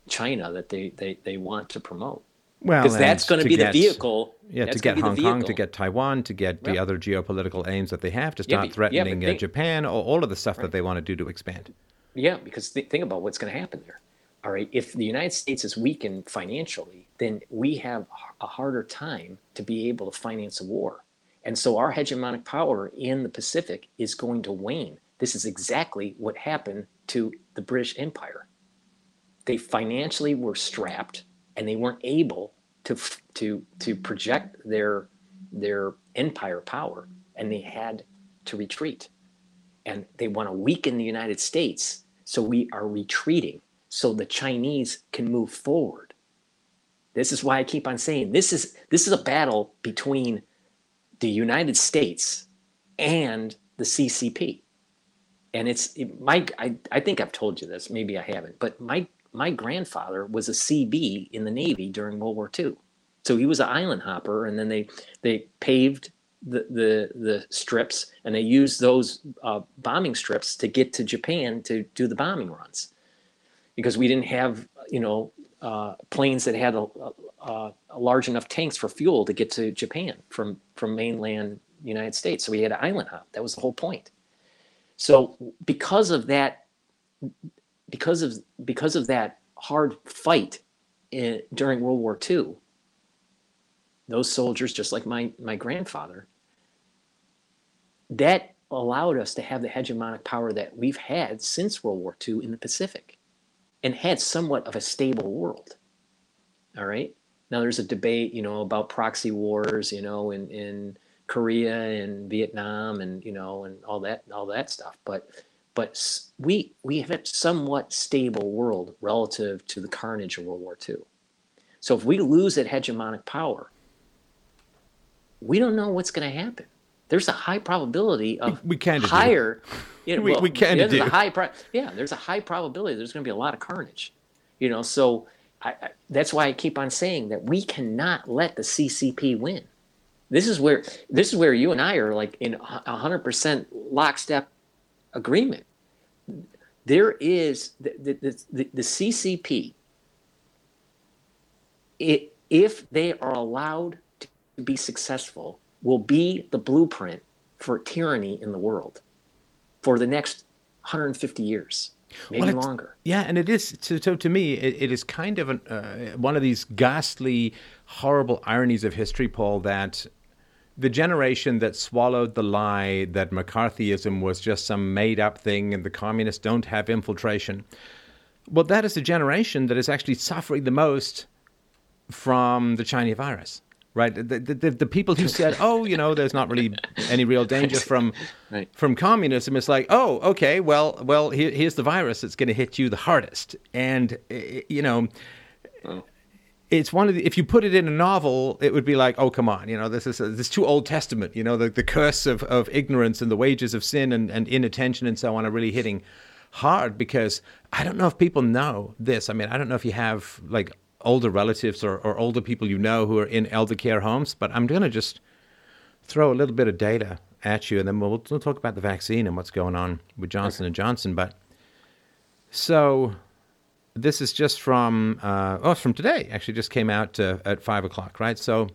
China that they, they, they want to promote. Well, Because that's going to be get- the vehicle. Yeah, to get Hong Kong, to get Taiwan, to get the other geopolitical aims that they have, to start yeah, but threatening uh, think- Japan, or all of the stuff that they want to do to expand. Yeah, because th- think about what's going to happen there. All right, if the United States is weakened financially, then we have a harder time to be able to finance a war. And so our hegemonic power in the Pacific is going to wane. This is exactly what happened to the British Empire. They financially were strapped and they weren't able to to to project their their empire power and they had to retreat and they want to weaken the United States. So we are retreating so the Chinese can move forward. This is why I keep on saying this is this is a battle between the United States and the CCP. And it's it, I, I think I've told you this, maybe I haven't, but my my grandfather was a CB in the Navy during World War II. So he was an island hopper, and then they they paved the the, the strips, and they used those uh, bombing strips to get to Japan to do the bombing runs, because we didn't have you know uh, planes that had a, a, a large enough tanks for fuel to get to Japan from from mainland United States. So we had an island hop. That was the whole point. So because of that, because of because of that hard fight in, during World War II, those soldiers, just like my my grandfather, that allowed us to have the hegemonic power that we've had since World War II in the Pacific, and had somewhat of a stable world. All right. Now there's a debate, you know, about proxy wars, you know, in in Korea and Vietnam, and you know, and all that all that stuff. But but we we have a somewhat stable world relative to the carnage of World War II. So if we lose that hegemonic power, we don't know what's going to happen. There's a high probability of We kinda do. higher. You *laughs* know, We- well, we kinda yeah, there's do. A high pro- yeah, there's a high probability there's going to be a lot of carnage. You know, so I, I, that's why I keep on saying that we cannot let the CCP win. This is where this is where you and I are like in a hundred percent lockstep agreement. There is the the, the, the, CCP. It, if they are allowed to be successful, will be the blueprint for tyranny in the world for the next 150 years, maybe Well, longer. Yeah, and it is. So, so to me, it, it is kind of an, uh, one of these ghastly, horrible ironies of history, Paul. That the generation that swallowed the lie that McCarthyism was just some made-up thing and the communists don't have infiltration. Well, that is the generation that is actually suffering the most from the Chinese virus. Right, the, the, the, people who said, *laughs* "Oh, you know, there's not really any real danger from *laughs* Right. from communism," it's like, "Oh, okay, well, well, here, here's the virus that's going to hit you the hardest," and eh, you know, it's one of the, if you put it in a novel, it would be like, "Oh, come on, you know, this is a, this is too Old Testament, you know, the, the curse of, of ignorance and the wages of sin and, and inattention and so on are really hitting hard." Because I don't know if people know this. I mean, I don't know if you have like older relatives or, or older people you know who are in elder care homes. But I'm going to just throw a little bit of data at you, and then we'll, we'll talk about the vaccine and what's going on with Johnson and Johnson. But so this is just from uh, oh, it's from today. Actually, just came out uh, at five o'clock, right? So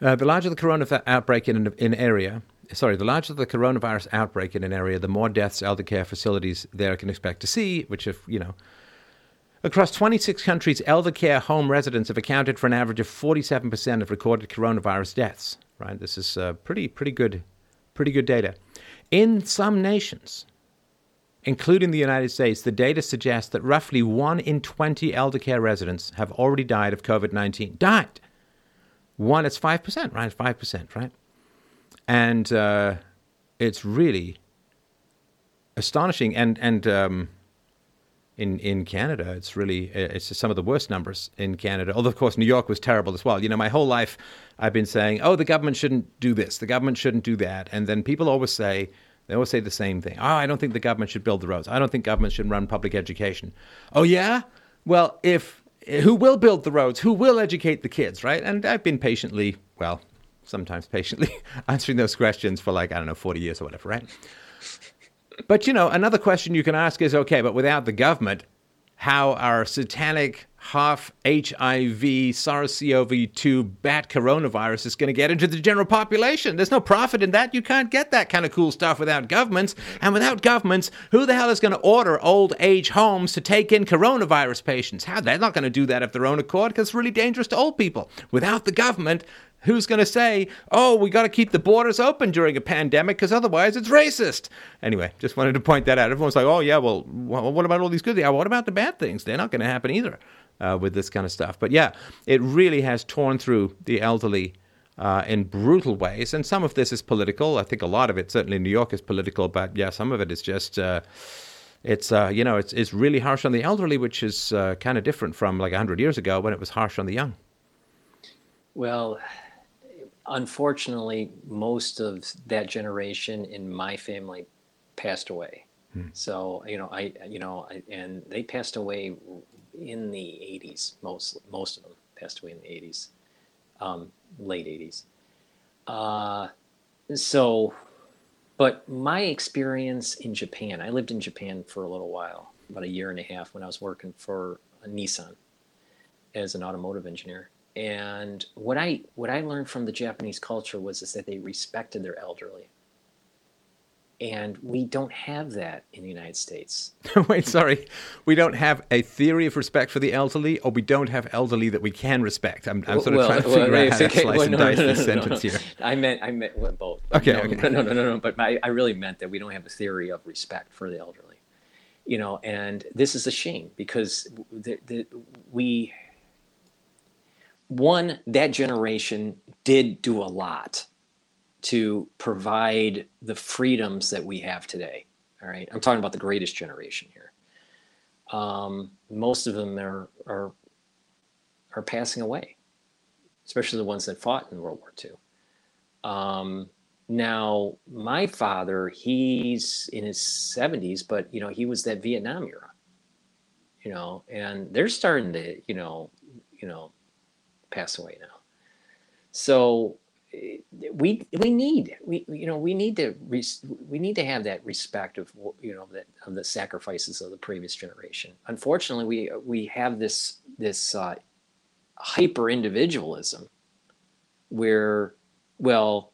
uh, the larger the coronavirus outbreak in an in area, sorry, the larger the coronavirus outbreak in an area, the more deaths elder care facilities there can expect to see. Which, if you know, across 26 countries, elder care home residents have accounted for an average of 47 percent of recorded coronavirus deaths. Right, this is uh, pretty pretty good, pretty good data. In some nations, including the United States, the data suggests that roughly one in 20 elder care residents have already died of COVID 19. Died! One, it's 5%, right? 5%, right? And uh, it's really astonishing. And, and um, in, in Canada, it's really, it's some of the worst numbers in Canada. Although, of course, New York was terrible as well. You know, my whole life I've been saying, oh, the government shouldn't do this, the government shouldn't do that. And then people always say, they always say the same thing. Oh, I don't think the government should build the roads. I don't think government should run public education. Oh, yeah? Well, if who will build the roads? Who will educate the kids, right? And I've been patiently, well, sometimes patiently *laughs* answering those questions for like, I don't know, 40 years or whatever, right? But, you know, another question you can ask is okay, but without the government, how our satanic half HIV SARS CoV 2 bat coronavirus is going to get into the general population. There's no profit in that. You can't get that kind of cool stuff without governments. And without governments, who the hell is going to order old age homes to take in coronavirus patients? How? They're not going to do that of their own accord because it's really dangerous to old people. Without the government, Who's going to say, oh, we got to keep the borders open during a pandemic because otherwise it's racist? Anyway, just wanted to point that out. Everyone's like, oh, yeah, well, what about all these good things? What about the bad things? They're not going to happen either uh, with this kind of stuff. But yeah, it really has torn through the elderly uh, in brutal ways. And some of this is political. I think a lot of it, certainly in New York, is political. But yeah, some of it is just. Uh, it's uh, you know it's it's really harsh on the elderly, which is uh, kind of different from like hundred years ago when it was harsh on the young. Well, unfortunately, most of that generation in my family passed away. Hmm. So you know, I you know, I, and they passed away in the 80s. Most most of them passed away in the 80s, um, late 80s. Uh, so, but my experience in Japan, I lived in Japan for a little while, about a year and a half, when I was working for Nissan as an automotive engineer. And what I what I learned from the Japanese culture was is that they respected their elderly and we don't have that in the United States. *laughs* Wait, sorry. We don't have a theory of respect for the elderly, or we don't have elderly that we can respect. I'm, I'm sort of well, trying to figure well, out how *laughs* to slice well, and no, dice no, no, this sentence here. I meant, I meant well, both. Okay, no, okay. No, no, no, no, no. But my, I really meant that we don't have a theory of respect for the elderly. You know, and this is a shame because the, the, we, one, that generation did do a lot to provide the freedoms that we have today. All right, I'm talking about the greatest generation here. Um, most of them are, are are passing away, especially the ones that fought in World War II. Um, now, my father, he's in his 70s, but you know, he was that Vietnam era. You know, and they're starting to, you know, you know, pass away now. So we we need we you know we need to we need to have that respect of you know that of the sacrifices of the previous generation. Unfortunately, we we have this this uh, hyper individualism where well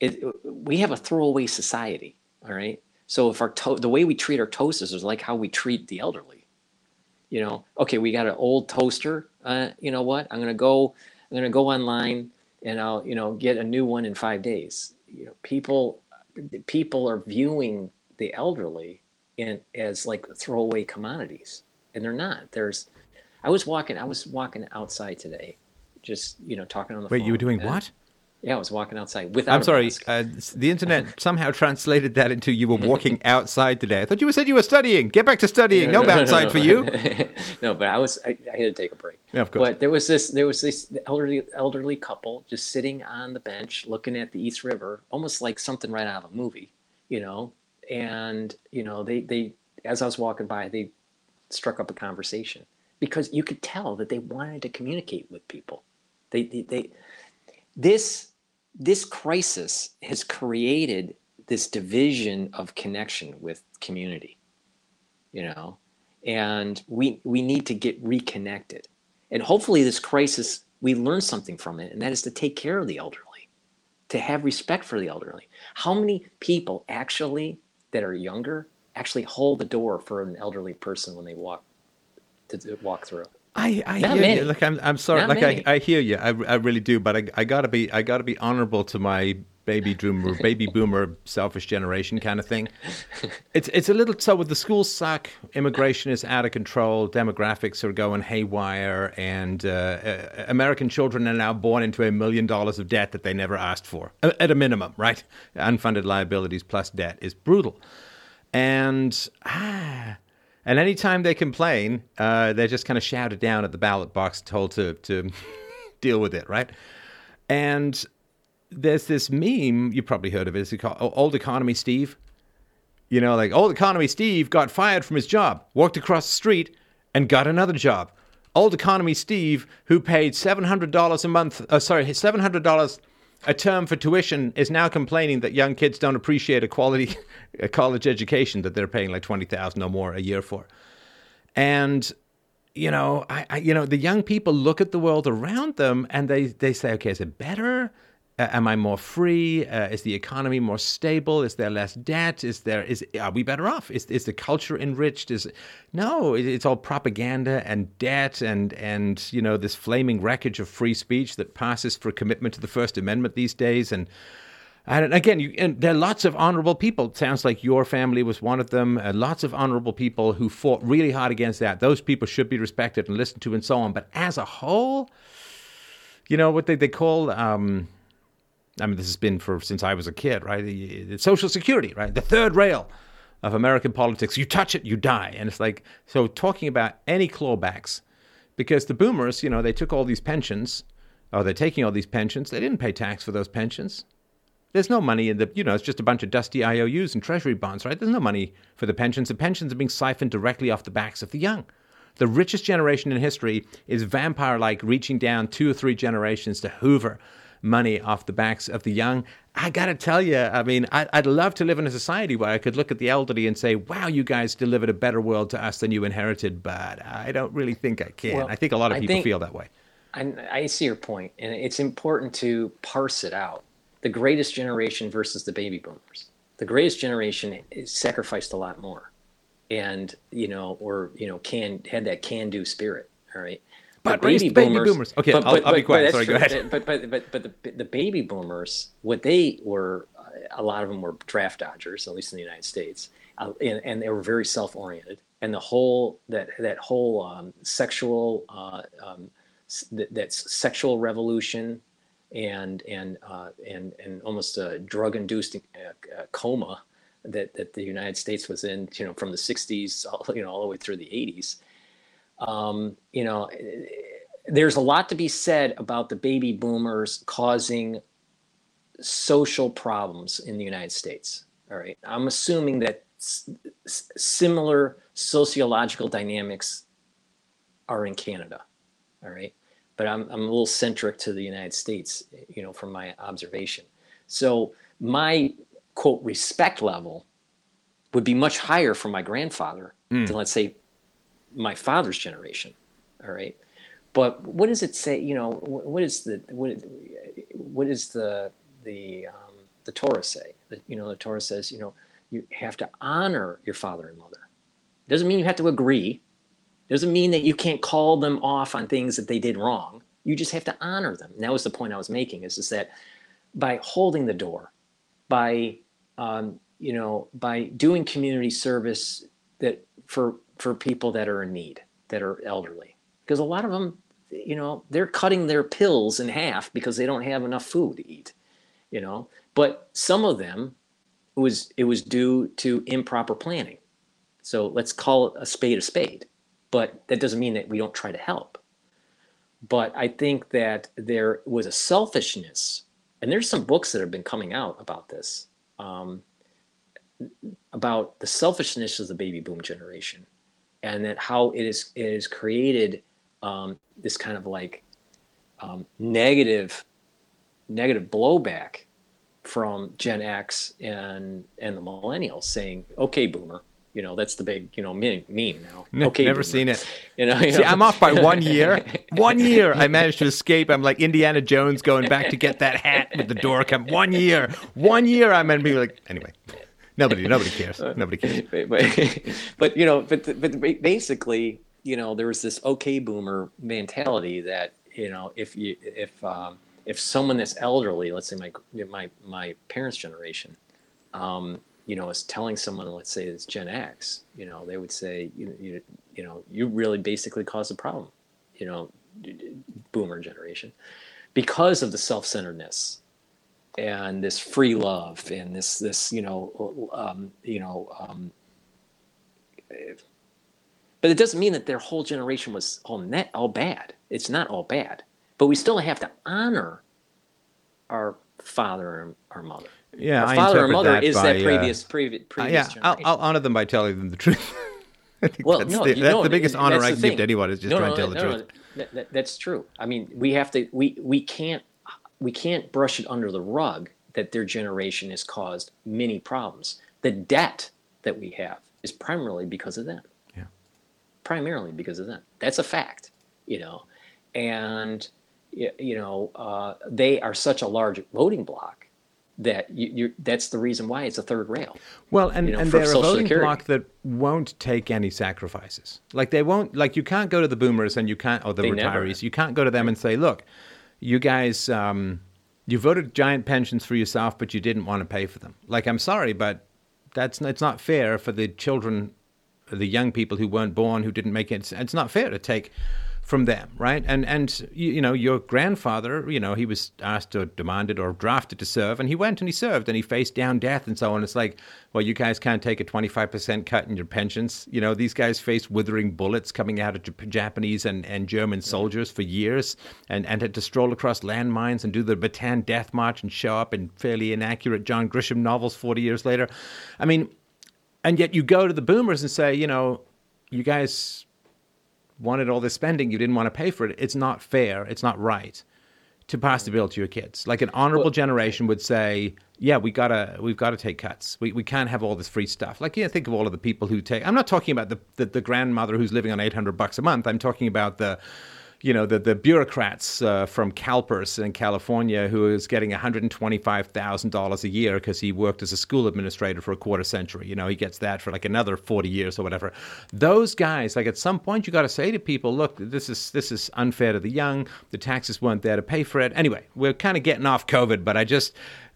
it, we have a throwaway society. All right, so if our to- the way we treat our toasters is like how we treat the elderly. You know, okay, we got an old toaster. Uh, you know what? I'm gonna go. I'm gonna go online and I'll you know get a new one in five days. You know, people people are viewing the elderly in as like throwaway commodities, and they're not. There's, I was walking, I was walking outside today, just you know talking on the phone. Wait, phone. you were doing what? Yeah, I was walking outside without. I'm sorry. Uh, the internet *laughs* somehow translated that into you were *laughs* walking outside today. I thought you said you were studying. Get back to studying. No, no, no outside no, for you. *laughs* no, but I was. I, I, had to take a break. Yeah, of course. But there was this. There was this elderly elderly couple just sitting on the bench, looking at the East River, almost like something right out of a movie, you know. And you know, they they as I was walking by, they struck up a conversation, because you could tell that they wanted to communicate with people. They, they, they this this crisis has created this division of connection with community you know? And we we need to get reconnected. And hopefully this crisis we learn something from it and that is to take care of the elderly to have respect for the elderly. How many people actually that are younger actually hold the door for an elderly person when they walk to, to walk through I, I Not hear many. you. Look, I'm I'm sorry. Not like many. I, I hear you. I, I really do. But I, I gotta be I gotta be honorable to my baby boomer *laughs* baby boomer selfish generation kind of thing. It's it's a little so with the schools suck. Immigration is out of control. Demographics are going haywire, and uh, uh, American children are now born into a million dollars of debt that they never asked for. At a minimum, right? Unfunded liabilities plus debt is brutal, and ah. And anytime they complain, uh, they're just kind of shouted down at the ballot box, told to to *laughs* deal with it, right? And there's this meme you probably heard of it. It's called "Old Economy Steve." You know, like Old Economy Steve got fired from his job, walked across the street, and got another job. Old Economy Steve, who paid seven hundred dollars a month, uh, sorry, seven hundred dollars a term for tuition, is now complaining that young kids don't appreciate a quality *laughs* a college education that they're paying like twenty thousand or more a year for. And you know, I, I, you know, the young people look at the world around them and they they say, okay, is it better? Uh, am I more free? Uh, is the economy more stable? Is there less debt? Is there is are we better off? Is is the culture enriched? Is no, it, it's all propaganda and debt and and you know this flaming wreckage of free speech that passes for commitment to the First Amendment these days and. And again, you, and there are lots of honorable people. It sounds like your family was one of them. Uh, lots of honorable people who fought really hard against that. Those people should be respected and listened to, and so on. But as a whole, you know what they they call. Um, I mean, this has been for since I was a kid, right? The, Social Security, right? The third rail of American politics. You touch it, you die. And it's like so talking about any clawbacks, because the boomers, you know, they took all these pensions, or they're taking all these pensions. They didn't pay tax for those pensions. There's no money in the, you know, it's just a bunch of dusty IOUs and treasury bonds, right? There's no money for the pensions. The pensions are being siphoned directly off the backs of the young. The richest generation in history is vampire like, reaching down two or three generations to hoover money off the backs of the young. I got to tell you, I mean, I, I'd love to live in a society where I could look at the elderly and say, wow, you guys delivered a better world to us than you inherited, but I don't really think I can. Well, I think a lot of I people think- feel that way. I, I see your point, and it's important to parse it out. The greatest generation versus the baby boomers. The greatest generation sacrificed a lot more, and you know, or you know, can had that can-do spirit. All right, But baby boomers. Okay, I'll- I'll be quiet. Sorry, go ahead. But but but but the the baby boomers, what they were, a lot of them were draft dodgers, at least in the United States, uh, and, and they were very self-oriented. And the whole that that whole um, sexual uh, um, that sexual revolution and and uh, and and almost a drug-induced uh, uh, coma that that the United States was in, you know, from the '60s, all, you know, all the way through the '80s. Um, you know, eh, there's a lot to be said about the baby boomers causing social problems in the United States. All right, I'm assuming that s- similar sociological dynamics are in Canada. All right, but I'm I'm a little centric to the United States, eh, you know, from my observation. So my quote respect level would be much higher for my grandfather hmm. than let's say my father's generation. All right. But what does it say? You know, what is the what what is the the um, the Torah say? You know, the Torah says, you know, you have to honor your father and mother. Doesn't mean you have to agree. Doesn't mean that you can't call them off on things that they did wrong. You just have to honor them. And that was the point I was making. Is is that by holding the door, by um, you know, by doing community service that for for people that are in need, that are elderly, because a lot of them, you know, they're cutting their pills in half because they don't have enough food to eat, you know. But some of them, it was it was due to improper planning. So let's call it a spade a spade. But that doesn't mean that we don't try to help. But I think that there was a selfishness, and there's some books that have been coming out about this, um, about the selfishness of the baby boom generation. and that how it is it has created um, this kind of like um, negative negative blowback from Gen X and and the millennials saying, "Okay, boomer." You know, that's the big, you know, meme, meme now. *laughs* Okay, never boomer. seen it. *laughs* You know, you See, know? I'm off by one year. *laughs* One year, I managed to escape. I'm like Indiana Jones going back to get that hat with the door come. One year, one year. I'm gonna be like, anyway. Nobody, nobody cares. Nobody cares. *laughs* but, but, *laughs* but, you know, but but basically, you know, there was this okay boomer mentality that you know, if you if um, if someone that's elderly, let's say my my my parents' generation, um, you know, is telling someone, let's say it's Gen X, you know, they would say, you you you know, you really basically caused a problem, you know, boomer generation, because of the self-centeredness and this free love and this this you know um, you know um, but it doesn't mean that their whole generation was all net all bad it's not all bad but we still have to honor our father and our mother Yeah, our I father or mother that is by, that uh, previous previous Uh, previous yeah, I'll, I'll honor them by telling them the truth. *laughs* Well, that's no, the, that's the biggest honor I can give to anyone is just no, try no, and tell the truth. that, that's true. I mean, we have to we we can't we can't brush it under the rug that their generation has caused many problems. The debt that we have is primarily because of them. Yeah. Primarily because of them. That's a fact, you know, and you know uh, they are such a large voting block that you, you that's the reason why it's a third rail. Well, and, you know, and they're a voting Security. bloc that won't take any sacrifices. Like they won't. Like you can't go to the boomers and you can't, or the They retirees. have. You can't go to them and say, "Look, you guys, um, you voted giant pensions for yourself, but you didn't want to pay for them." Like I'm sorry, but that's it's not fair for the children, the young people who weren't born, who didn't make it. It's not fair to take from them, right? And and you, you know your grandfather, you know he was asked or demanded or drafted to serve, and he went and he served, and he faced down death and so on. It's like, well, you guys can't take a twenty five percent cut in your pensions. You know these guys faced withering bullets coming out of Jap- Japanese and, and German soldiers for years, and and had to stroll across landmines and do the Bataan Death March and show up in fairly inaccurate John Grisham novels forty years later. I mean, and yet you go to the boomers and say, you know, you guys wanted all this spending, you didn't want to pay for it. It's not fair. It's not right to pass the bill to your kids. Like an honorable generation would say, yeah, we gotta we've got to take cuts. We we can't have all this free stuff. Like yeah, think of all of the people who take. I'm not talking about the the, the grandmother who's living on 800 bucks a month. I'm talking about the you know the the bureaucrats uh, from CalPERS in California who is getting one hundred and twenty five thousand dollars a year because he worked as a school administrator for a quarter century. You know he gets that for like another forty years or whatever. Those guys, like at some point, you got to say to people, look, this is this is unfair to the young. The taxes weren't there to pay for it. Anyway, we're kind of getting off COVID, but I just.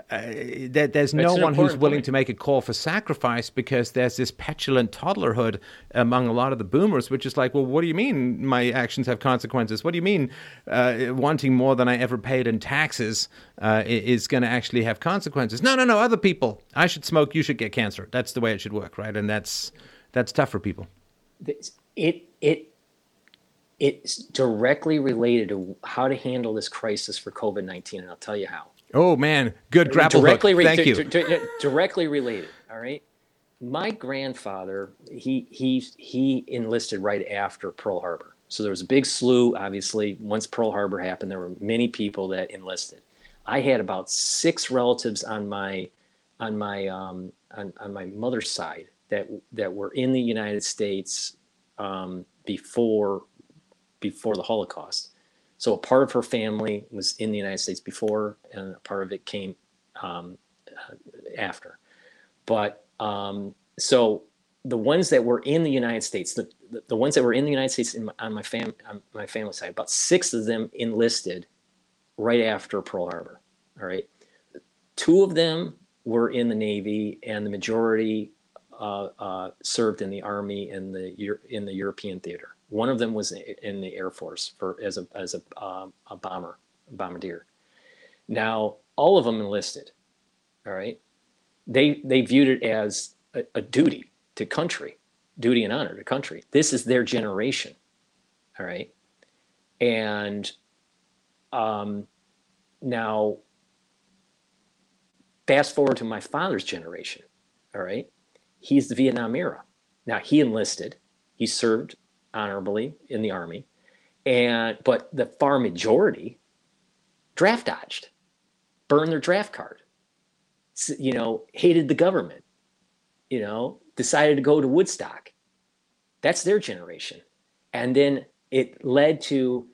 Uh, there, there's no one who's willing point. to make a call for sacrifice because there's this petulant toddlerhood among a lot of the boomers, which is like, well, what do you mean my actions have consequences? What do you mean uh, wanting more than I ever paid in taxes uh, is going to actually have consequences? No, no, no. Other people, I should smoke, you should get cancer. That's the way it should work, right? And that's that's tough for people. It it it's directly related to how to handle this crisis for COVID nineteen, and I'll tell you how. Oh man, good grapple directly hook. Thank di- you. di- di- directly related. All right. My grandfather, he he he enlisted right after Pearl Harbor. So there was a big slew. Obviously, once Pearl Harbor happened, there were many people that enlisted. I had about six relatives on my on my um, on, on my mother's side that that were in the United States um, before before the Holocaust. So a part of her family was in the United States before, and a part of it came um, after. But um, so the ones that were in the United States, the, the, ones that were in the United States my, on my fam on my family side, about six of them enlisted right after Pearl Harbor. All right, two of them were in the Navy, and the majority uh, uh, served in the Army in the in the European theater. One of them was in the Air Force for as a as a, um, a bomber, bombardier. Now all of them enlisted. All right, they they viewed it as a, a duty to country, duty and honor to country. This is their generation. All right, and um, now fast forward to my father's generation. All right, he's the Vietnam era. Now he enlisted, He served honorably in the army, and but the far majority draft dodged, burned their draft card, you know, hated the government, you know, decided to go to Woodstock. That's their generation. And then it led to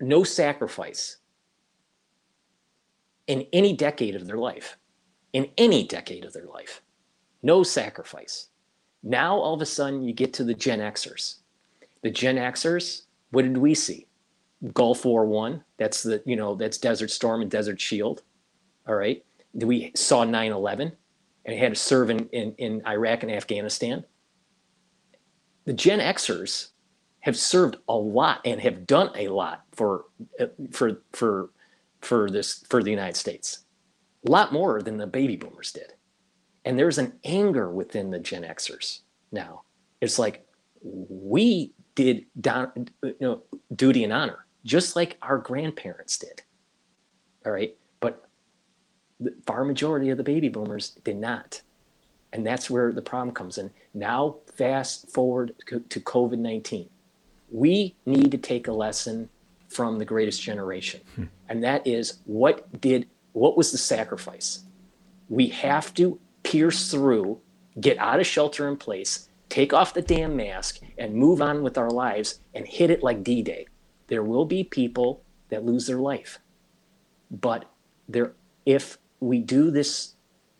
no sacrifice in any decade of their life. In any decade of their life. No sacrifice. Now all of a sudden you get to the Gen Xers. The Gen Xers, what did we see? Gulf War One. That's the you know that's Desert Storm and Desert Shield. All right. We saw 9/11 and had to serve in, in, in Iraq and Afghanistan. The Gen Xers have served a lot and have done a lot for uh, for for for this for the United States. A lot more than the baby boomers did. And there's an anger within the Gen Xers now. It's like we did down, you know, duty and honor, just like our grandparents did. All right. The far majority of the baby boomers did not. And that's where the problem comes in. Now, fast forward to COVID 19. We need to take a lesson from the greatest generation. Hmm. And that is what did what was the sacrifice? We have to pierce through, get out of shelter in place, take off the damn mask, and move on with our lives and hit it like D Day. There will be people that lose their life. But there, if we do this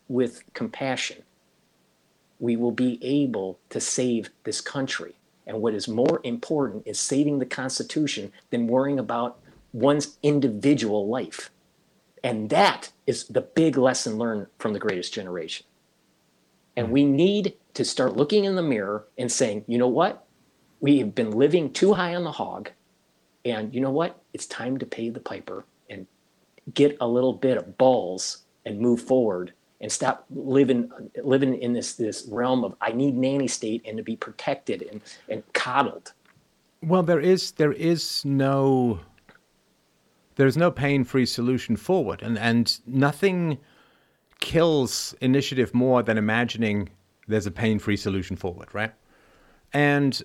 with compassion, we will be able to save this country. And what is more important is saving the Constitution than worrying about one's individual life. And that is the big lesson learned from the greatest generation. And we need to start looking in the mirror and saying, you know what? We have been living too high on the hog. And you know what? It's time to pay the piper and get a little bit of balls and move forward and stop living living in this this realm of I need nanny state and to be protected and, and coddled. Well, there is there is no there's no pain-free solution forward, and and nothing kills initiative more than imagining there's a pain-free solution forward, right? And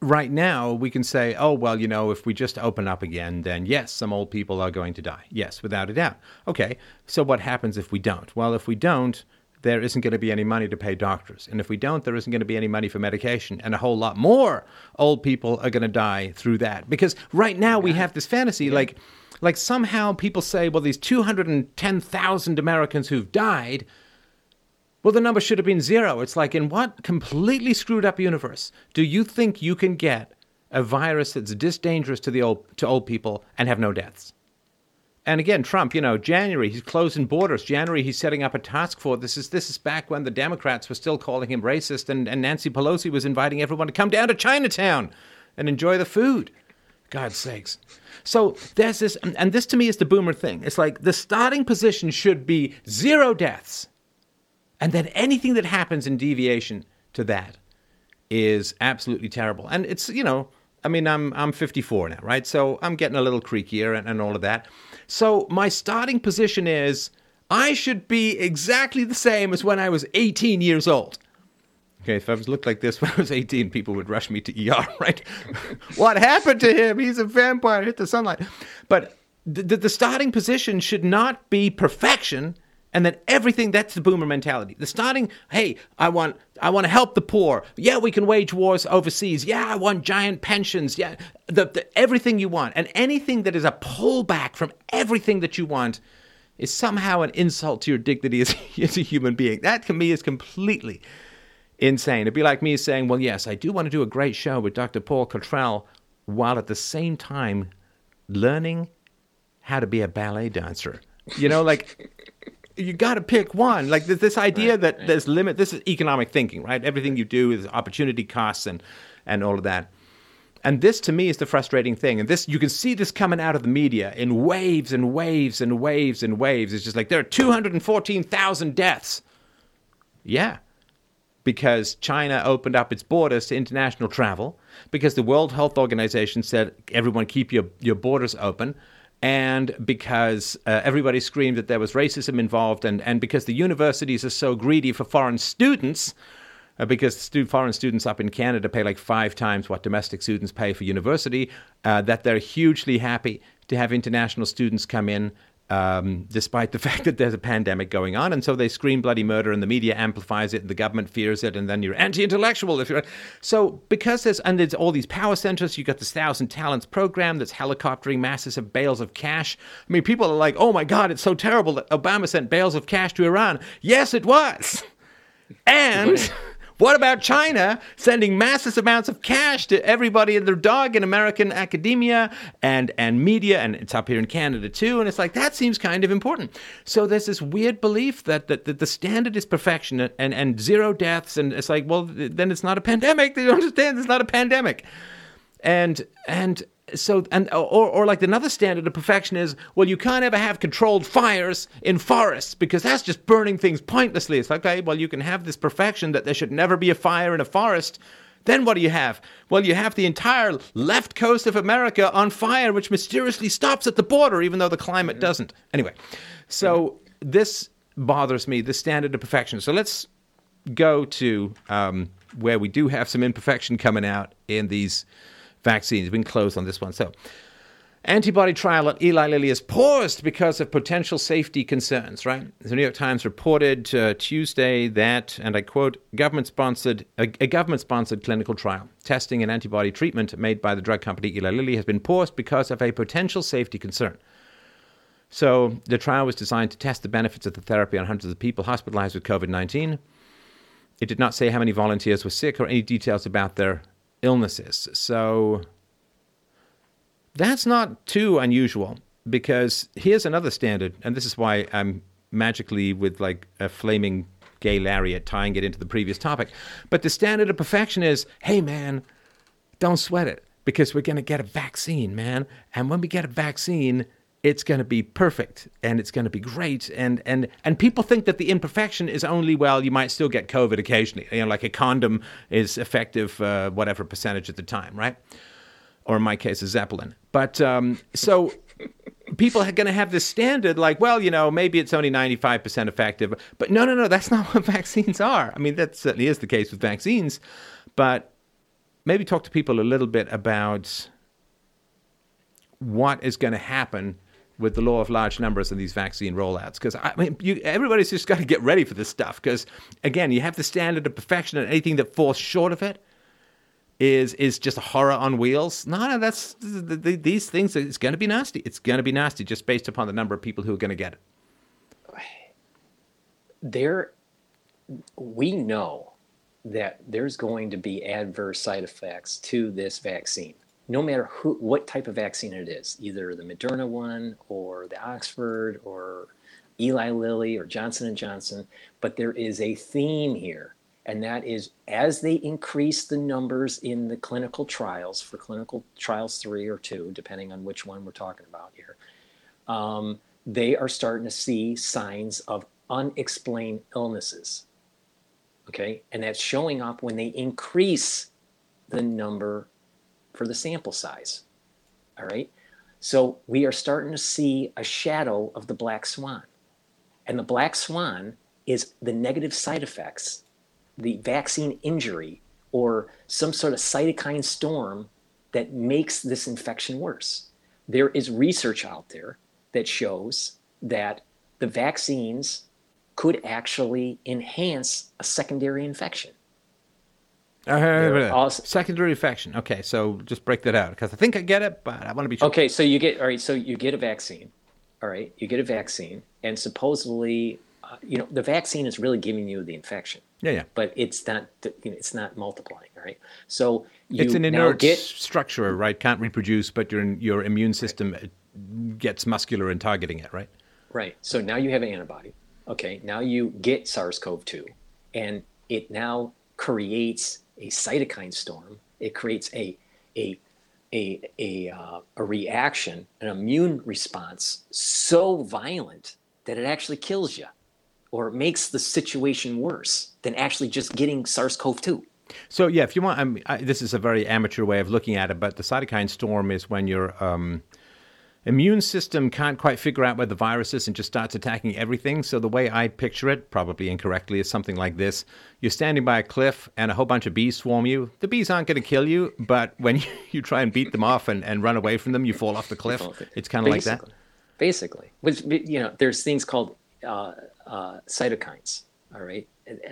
right now we can say, oh, well, you know, if we just open up again, then yes, some old people are going to die. Yes, without a doubt. Okay, so what happens if we don't? Well, if we don't, there isn't going to be any money to pay doctors. And if we don't, there isn't going to be any money for medication. And a whole lot more old people are going to die through that. Because right now we have this fantasy yeah. like, like somehow people say, well, these 210,000 Americans who've died, well, the number should have been zero. It's like, in what completely screwed up universe do you think you can get a virus that's this dangerous to the old to old people and have no deaths? And again, Trump, you know, January he's closing borders. January he's setting up a task force. This is this is back when the Democrats were still calling him racist, and, and Nancy Pelosi was inviting everyone to come down to Chinatown and enjoy the food. God's sakes. So there's this, and this to me is the boomer thing. It's like the starting position should be zero deaths, and then anything that happens in deviation to that is absolutely terrible. And it's you know, I mean, I'm I'm 54 now, right? So I'm getting a little creakier and, and all of that. So my starting position is I should be exactly the same as when I was 18 years old. Okay, if I was looked like this *laughs* when I was 18, people would rush me to ER, *laughs* right? what happened to him? He's a vampire, hit the sunlight. But the, the starting position should not be perfection and then everything that's the boomer mentality. The starting hey i want i want to help the poor. Yeah we can wage wars overseas. Yeah i want giant pensions. Yeah the, the, everything you want. And anything that is a pullback from everything that you want is somehow an insult to your dignity *laughs* as, as a human being. That to me is completely insane. It'd be like me saying well yes i do want to do a great show with dr paul cottrell while at the same time learning how to be a ballet dancer. You know like you got to pick one. Like this idea right, that right. there's limit. This is economic thinking, right? Everything you do is opportunity costs and and all of that. And this to me is the frustrating thing. And this you can see this coming out of the media in waves and waves and waves and waves. It's just like there are 214,000 deaths. Yeah. Because China opened up its borders to international travel, because the World Health Organization said everyone keep your, your borders open and because uh, everybody screamed that there was racism involved, and, and because the universities are so greedy for foreign students, uh, because stu- foreign students up in Canada pay like five times what domestic students pay for university, uh, that they're hugely happy to have international students come in um, despite the *laughs* fact that there's a pandemic going on. And so they scream bloody murder, and the media amplifies it, and the government fears it, and then you're anti-intellectual. If you're so because there's and there's all these power centers. You got this Thousand Talents program that's helicoptering masses of bales of cash. I mean, people are like, "Oh my God, it's so terrible that Obama sent bales of cash to Iran." Yes, it was, *laughs* and. What about China sending massive amounts of cash to everybody and their dog in American academia and, and media? And it's up here in Canada too. And it's like, that seems kind of important. So there's this weird belief that, that, that the standard is perfection and, and zero deaths. And it's like, well, then it's not a pandemic. *laughs* They don't understand it's not a pandemic. And, and, so and or or like another standard of perfection is well you can't ever have controlled fires in forests because that's just burning things pointlessly. It's like okay well you can have this perfection that there should never be a fire in a forest. Then what do you have? Well you have the entire left coast of america on fire which mysteriously stops at the border even though the climate doesn't. Anyway so this bothers me the standard of perfection. So let's go to um, where we do have some imperfection coming out in these vaccines. Been closed on this one. So, antibody trial at Eli Lilly is paused because of potential safety concerns. Right? The New York Times reported uh, Tuesday that, and I quote, government-sponsored a, a government-sponsored clinical trial testing an antibody treatment made by the drug company Eli Lilly has been paused because of a potential safety concern. So, the trial was designed to test the benefits of the therapy on hundreds of people hospitalized with COVID 19. It did not say how many volunteers were sick or any details about their illnesses. So that's not too unusual because here's another standard, and this is why I'm magically with like a flaming gay lariat tying it into the previous topic. But the standard of perfection is hey, man, don't sweat it because we're going to get a vaccine, man. And when we get a vaccine, it's going to be perfect and it's going to be great and and and people think that the imperfection is only well you might still get covid occasionally. You know like a condom is effective uh, whatever percentage at the time right? Or in my case a zeppelin. But um, so *laughs* people are going to have this standard like well you know maybe it's only 95% effective but no no no that's not *laughs* what vaccines are. I mean that certainly is the case with vaccines but maybe talk to people a little bit about what is going to happen with the law of large numbers and these vaccine rollouts. Because I mean, you, everybody's just got to get ready for this stuff. Because again, you have the standard of perfection, and anything that falls short of it is is just a horror on wheels. No, no, that's the, the, these things. It's going to be nasty. It's going to be nasty just based upon the number of people who are going to get it. There, we know that there's going to be adverse side effects to this vaccine no matter who, what type of vaccine it is, either the Moderna one or the Oxford or Eli Lilly or Johnson and Johnson, but there is a theme here, and that is as they increase the numbers in the clinical trials for clinical trials three or two, depending on which one we're talking about here, um, they are starting to see signs of unexplained illnesses. Okay, and that's showing up when they increase the number for the sample size. All right. So we are starting to see a shadow of the black swan. And the black swan is the negative side effects, the vaccine injury, or some sort of cytokine storm that makes this infection worse. There is research out there that shows that the vaccines could actually enhance a secondary infection. Uh, secondary infection. Okay, so just break that out because I think I get it, but I want to be sure. Okay, so you get all right. So you get a vaccine. All right, you get a vaccine, and supposedly, uh, you know, the vaccine is really giving you the infection. Yeah, yeah. But it's not. You know, it's not multiplying. All right. So it's an inert get, structure, right? Can't reproduce, but your your immune system right. gets muscular in targeting it, right? Right. So now you have an antibody. Okay. Now you get SARS-CoV-2, and it now creates a cytokine storm. It creates a a a a, uh, a reaction, an immune response so violent that it actually kills you, or makes the situation worse than actually just getting SARS-CoV-2. So yeah, if you want, I, this is a very amateur way of looking at it, but the cytokine storm is when you're um, immune system can't quite figure out where the virus is and just starts attacking everything. So the way I picture it, probably incorrectly, is something like this: you're standing by a cliff and a whole bunch of bees swarm you. The bees aren't going to kill you, but when *laughs* you, you try and beat them off and, and run away from them, you fall off the cliff. It's kind of like that. Basically, which you know, there's things called uh, uh, cytokines. All right,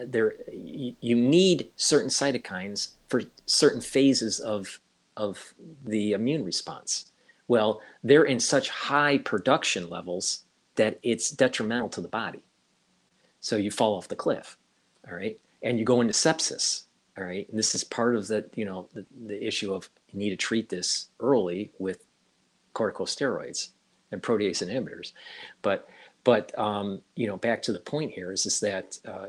there you need certain cytokines for certain phases of of the immune response. Well, they're in such high production levels that it's detrimental to the body. So you fall off the cliff, all right, and you go into sepsis, all right. And this is part of the you know the, the issue of you need to treat this early with corticosteroids and protease inhibitors, but but um, you know back to the point here is is that uh,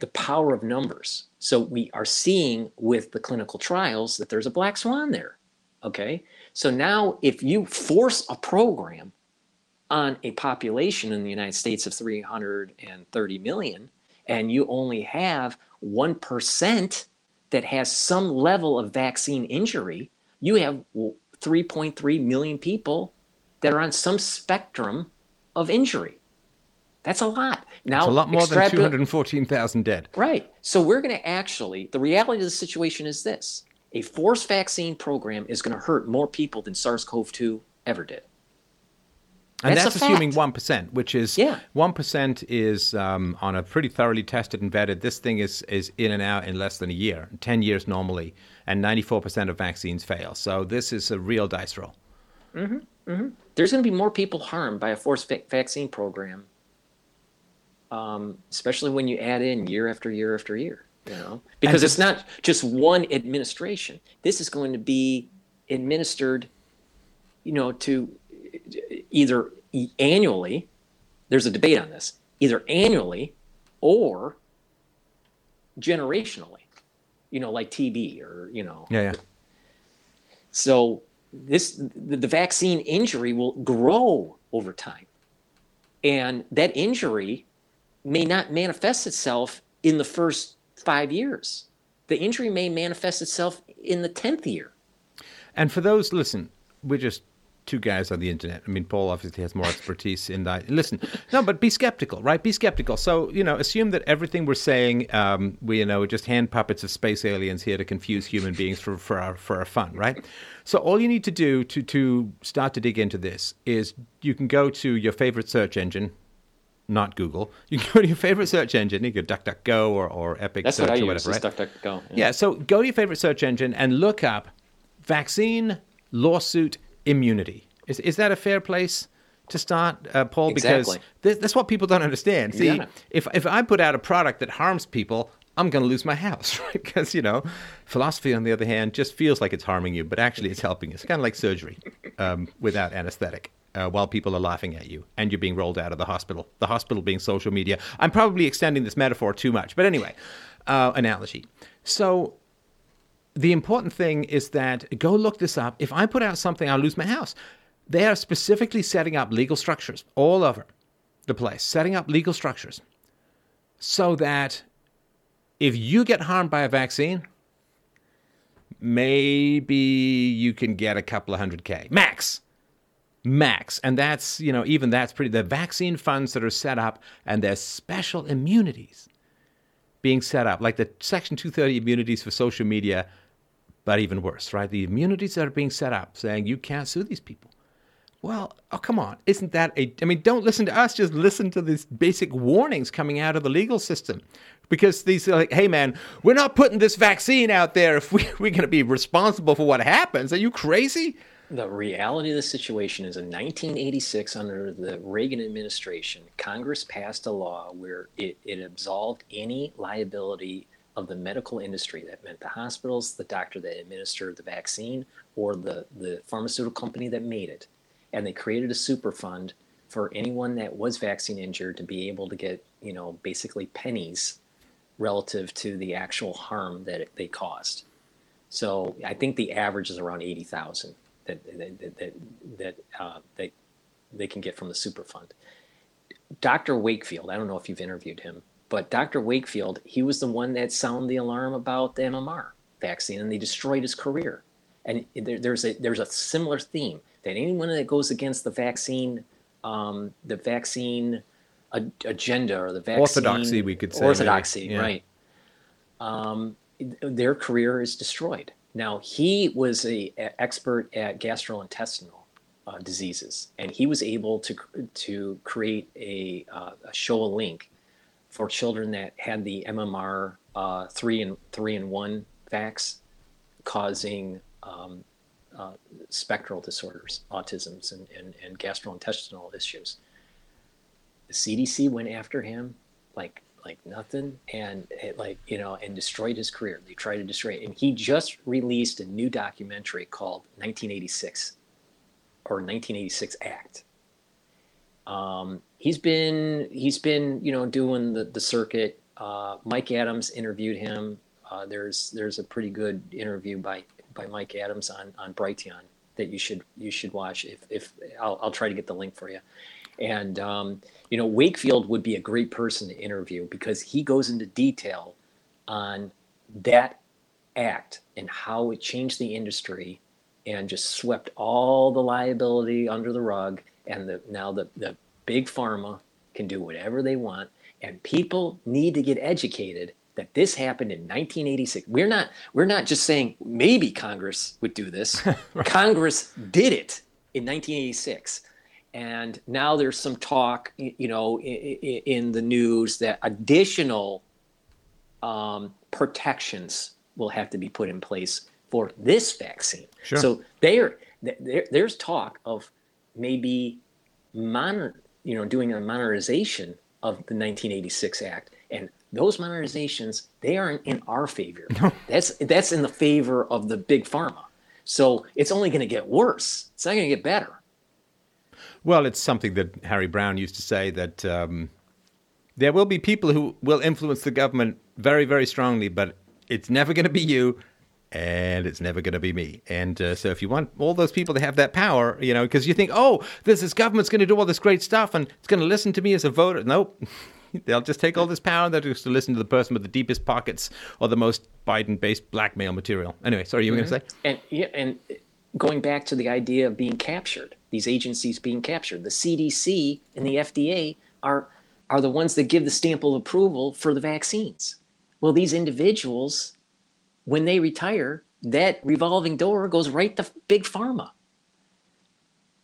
the power of numbers. So we are seeing with the clinical trials that there's a black swan there. Okay. So now if you force a program on a population in the United States of 330 million, and you only have 1% that has some level of vaccine injury, you have 3.3 million people that are on some spectrum of injury. That's a lot. Now, it's a lot more than 214,000 dead. Right. So we're going to actually, the reality of the situation is this a forced vaccine program is going to hurt more people than SARS CoV 2 ever did. And that's, that's assuming one percent, which is one yeah. is um, on a pretty thoroughly tested and vetted. This thing is is in and out in less than a year, ten years normally, and ninety four percent of vaccines fail. So this is a real dice roll. Mm-hmm, mm-hmm. There's going to be more people harmed by a forced va- vaccine program um, especially when you add in year after year after year. You know, because it's not just one administration. This is going to be administered, you know, to either annually. There's a debate on this, either annually or generationally. You know, like TB or you know. Yeah. yeah. So this the, the vaccine injury will grow over time, and that injury may not manifest itself in the first five years. The injury may manifest itself in the 10th year. And for those, listen, we're just two guys on the internet. I mean, Paul obviously has more expertise in that. Listen, no, but be skeptical, right? Be skeptical. So, you know, assume that everything we're saying, um, we, you know, we're just hand puppets of space aliens here to confuse human beings for, for, our, for our fun, right? So all you need to do to, to start to dig into this is you can go to your favorite search engine, not Google. *laughs* You can go to your favorite search engine. You go DuckDuckGo or, or Epic That's Search what I or whatever, use, right? DuckDuckGo. Yeah. yeah, so go to your favorite search engine and look up vaccine lawsuit immunity. Is, is that a fair place to start, uh, Paul? Exactly. Because that's what people don't understand. See, yeah. if, if I put out a product that harms people, I'm going to lose my house, *laughs* right? Because, you know, philosophy, on the other hand, just feels like it's harming you, but actually it's helping you. It's kind of like surgery um, without anesthetic uh, while people are laughing at you and you're being rolled out of the hospital. The hospital being social media. I'm probably extending this metaphor too much, but anyway, uh, analogy. So the important thing is that go look this up. If I put out something, I'll lose my house. They are specifically setting up legal structures all over the place, setting up legal structures so that if you get harmed by a vaccine, maybe you can get a couple of hundred K max max. And that's, you know, even that's pretty. The vaccine funds that are set up and there's special immunities being set up, like the Section 230 immunities for social media, but even worse, right? The immunities that are being set up saying you can't sue these people. Well, oh, come on. Isn't that a. I mean, don't listen to us, just listen to these basic warnings coming out of the legal system. Because these are like, hey, man, we're not putting this vaccine out there if we, *laughs* we're going to be responsible for what happens. Are you crazy? The reality of the situation is in 1986 under the reagan administration congress passed a law where it, it absolved any liability of the medical industry. That meant the hospitals the doctor that administered the vaccine or the, the pharmaceutical company that made it. And they created a super fund for anyone that was vaccine injured to be able to get you know basically pennies relative to the actual harm that it, they caused. So i think the average is around 80000 that that that that uh, they they can get from the super fund. Dr. Wakefield, I don't know if you've interviewed him, but Dr. Wakefield, he was the one that sounded the alarm about the MMR vaccine, and they destroyed his career. and there, there's a there's a similar theme that anyone that goes against the vaccine, um, the vaccine agenda or the vaccine Orthodoxy, we could say, orthodoxy. Yeah. right? Um, their career is destroyed. Now he was a, a expert at gastrointestinal uh, diseases, and he was able to to create a, uh, a show a link for children that had the MMR uh, three and three and one vax, causing um, uh, spectral disorders, autisms, and, and, and gastrointestinal issues. The CDC went after him like like nothing, and it, like you know, and destroyed his career. They tried to destroy it, and he just released a new documentary called 1986 or 1986 Act. Um, he's been he's been you know doing the the circuit. Uh, Mike Adams interviewed him. Uh, there's there's a pretty good interview by by Mike Adams on on Brighteon that you should you should watch. If if I'll I'll try to get the link for you. And um, you know Wakefield would be a great person to interview because he goes into detail on that act and how it changed the industry and just swept all the liability under the rug. And the now the, the big pharma can do whatever they want. And people need to get educated that this happened in 1986 we're not we're not just saying maybe congress would do this. *laughs* Congress did it in 1986 and now there's some talk you know in the news that additional um, protections will have to be put in place for this vaccine. Sure. So there, there, there's talk of maybe mon, you know, doing a monetization of the 1986 Act, and those monetizations they aren't in our favor. That's that's in the favor of the big pharma. So it's only going to get worse. It's not going to get better. Well, it's something that Harry Browne used to say that um, there will be people who will influence the government very, very strongly, but it's never going to be you, and it's never going to be me. And uh, so, if you want all those people to have that power, you know, because you think, oh, this this government's going to do all this great stuff, and it's going to listen to me as a voter. Nope. *laughs* They'll just take all this power and they'll just to listen to the person with the deepest pockets or the most Biden-based blackmail material. Anyway, sorry, you were going to say? And yeah, and going back to the idea of being captured, these agencies being captured, the CDC and the FDA are are the ones that give the stamp of approval for the vaccines. Well, these individuals, when they retire, that revolving door goes right to big pharma.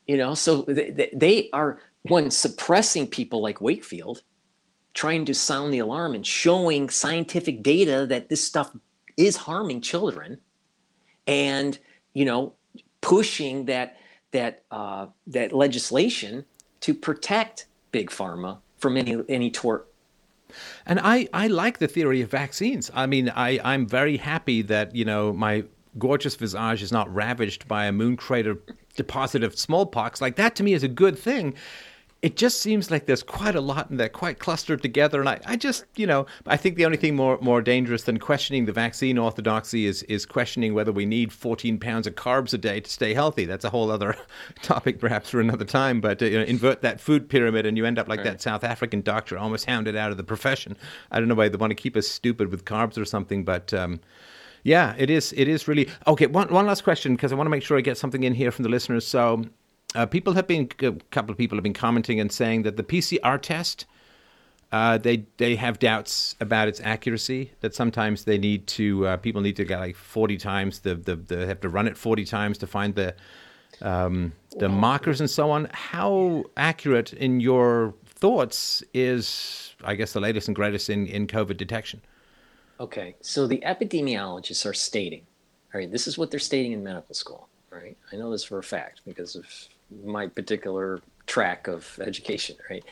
You know, so they, they- are one suppressing people like Wakefield, trying to sound the alarm and showing scientific data that this stuff is harming children and you know pushing that that uh, that legislation to protect big pharma from any any tort. And I, I like the theory of vaccines. I mean, I, I'm very happy that, you know, my gorgeous visage is not ravaged by a moon crater deposit of smallpox. Like, that to me is a good thing. It just seems like there's quite a lot and they're quite clustered together. And I, I just, you know, I think the only thing more, more dangerous than questioning the vaccine orthodoxy is, is questioning whether we need 14 pounds of carbs a day to stay healthy. That's a whole other *laughs* topic, perhaps, for another time. But uh, you know, invert that food pyramid and you end up like that South African doctor almost hounded out of the profession. I don't know why they want to keep us stupid with carbs or something, but. Um, yeah, it is. It is really okay. One one last question because I want to make sure I get something in here from the listeners. So, uh, people have been a couple of people have been commenting and saying that the PCR test uh, they they have doubts about its accuracy. That sometimes they need to uh, people need to get like forty times the, the the have to run it forty times to find the um, the markers and so on. How accurate in your thoughts is I guess the latest and greatest in in COVID detection? Okay, so the epidemiologists are stating, all right, this is what they're stating in medical school. All right, I know this for a fact because of my particular track of education. Right,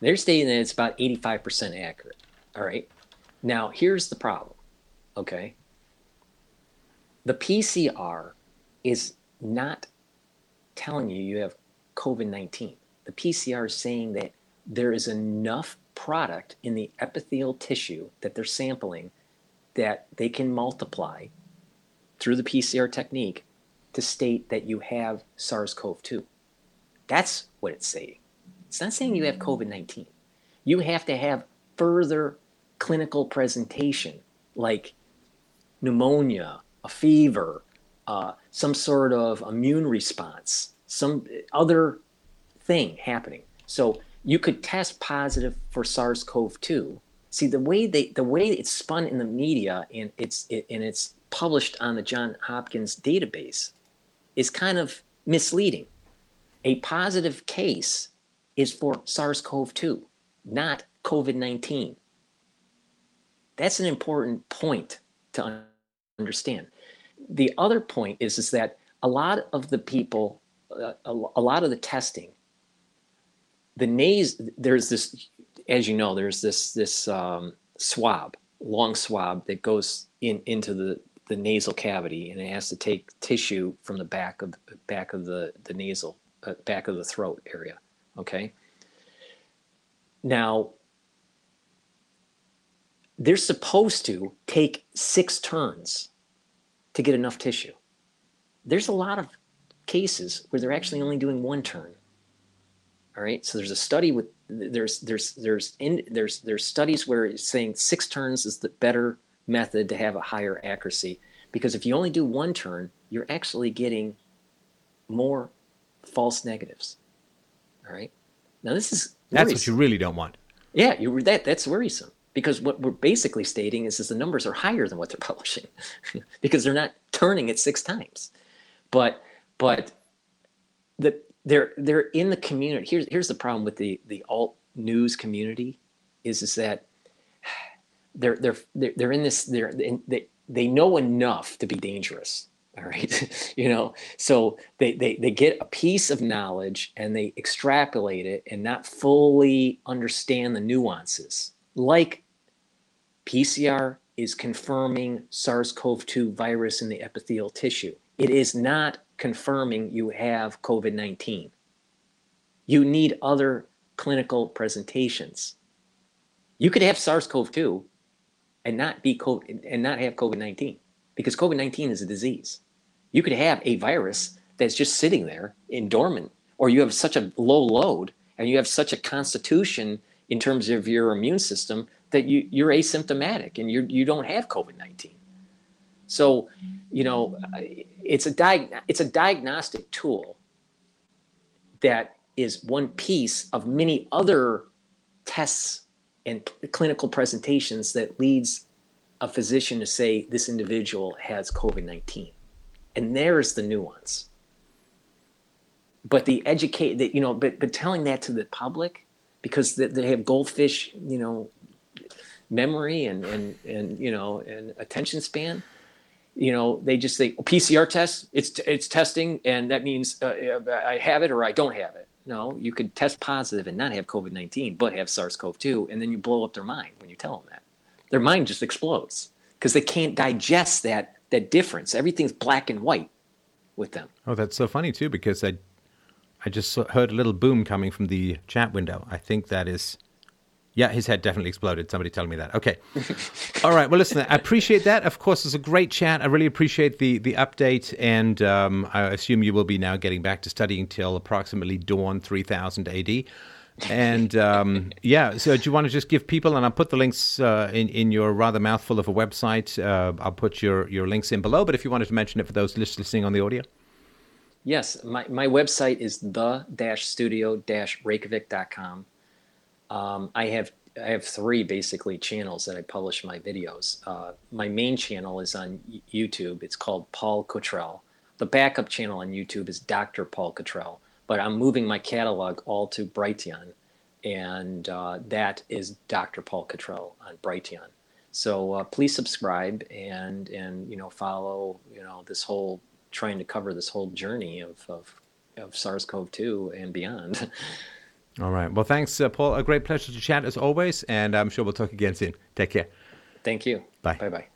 they're stating that it's about eighty-five percent accurate. All right, now here's the problem. Okay, the PCR is not telling you you have COVID 19. The PCR is saying that there is enough product in the epithelial tissue that they're sampling that they can multiply through the PCR technique to state that you have SARS CoV 2. That's what it's saying. It's not saying you have COVID 19. You have to have further clinical presentation like pneumonia, a fever, uh, some sort of immune response, some other thing happening. So you could test positive for SARS-CoV-2. See the way they the way it's spun in the media and it's it, and it's published on the John Hopkins database is kind of misleading. A positive case is for SARS-CoV-2, not COVID-19. That's an important point to understand. The other point is, is that a lot of the people, uh, a, a lot of the testing, the nase, there's this, as you know, there's this this um, swab, long swab that goes in into the the nasal cavity, and it has to take tissue from the back of the back of the the nasal uh, back of the throat area. Okay. Now, they're supposed to take six turns to get enough tissue. There's a lot of cases where they're actually only doing one turn. All right. So there's a study with there's there's there's in there's there's studies where it's saying six turns is the better method to have a higher accuracy because if you only do one turn, you're actually getting more false negatives. All right. Now this is that's what you really don't want. Yeah, you that that's worrisome because what we're basically stating is, is the numbers are higher than what they're *laughs* publishing because they're not turning it six times. But but the they're they're in the community. Here's here's the problem with the the alt news community is is that *sighs* they're they're they're, they're in this they're in, they they know enough to be dangerous all *laughs* right? *laughs* You know? So they, they they get a piece of knowledge and they extrapolate it and not fully understand the nuances. Like pcr is confirming sars-cov-2 virus in the epithelial tissue. It is not confirming you have covid-19 you need other clinical presentations. You could have sars-cov-2 and not be COVID, and not have covid-19 because covid-19 is a disease you could have a virus that's just sitting there in dormant, or you have such a low load and you have such a constitution in terms of your immune system that you, you're asymptomatic and you you don't have COVID 19. So, you know, it's a, diag- it's a diagnostic tool that is one piece of many other tests and clinical presentations that leads a physician to say this individual has COVID 19 and there's the nuance. But the educate that you know but but telling that to the public because they, have goldfish you know memory and and and you know and attention span. You know they just say oh, pcr test it's it's testing and that means uh, i have it or i don't have it. No you could test positive and not have covid-19 but have sars-cov-2 and then you blow up their mind when you tell them that. Their mind just explodes because they can't digest that that difference. Everything's black and white with them. Oh, that's so funny too, because I, I just heard a little boom coming from the chat window. I think that is, yeah, his head definitely exploded. Somebody telling me that. Okay, *laughs* all right. Well, listen, I appreciate that. Of course, it's a great chat. I really appreciate the the update, and um, I assume you will be now getting back to studying till approximately dawn three thousand AD and um, yeah, so do you want to just give people, and I'll put the links uh, in in your rather mouthful of a website. Uh, I'll put your your links in below. But if you wanted to mention it for those listening on the audio, yes, my my website is the studio reykjavik.com. Um, I have I have three basically channels that I publish my videos. Uh, my main channel is on YouTube. It's called Paul Cottrell. The backup channel on YouTube is Dr. Paul Cottrell but I'm moving my catalog all to Brighteon, and uh, that is Dr. Paul Cottrell on Brighteon. So uh, please subscribe and and you know follow you know this whole trying to cover this whole journey of of, of SARS-CoV-2 and beyond. *laughs* All right. Well, thanks, uh, Paul. A great pleasure to chat as always, and I'm sure we'll talk again soon. Take care. Thank you. Bye. Bye bye.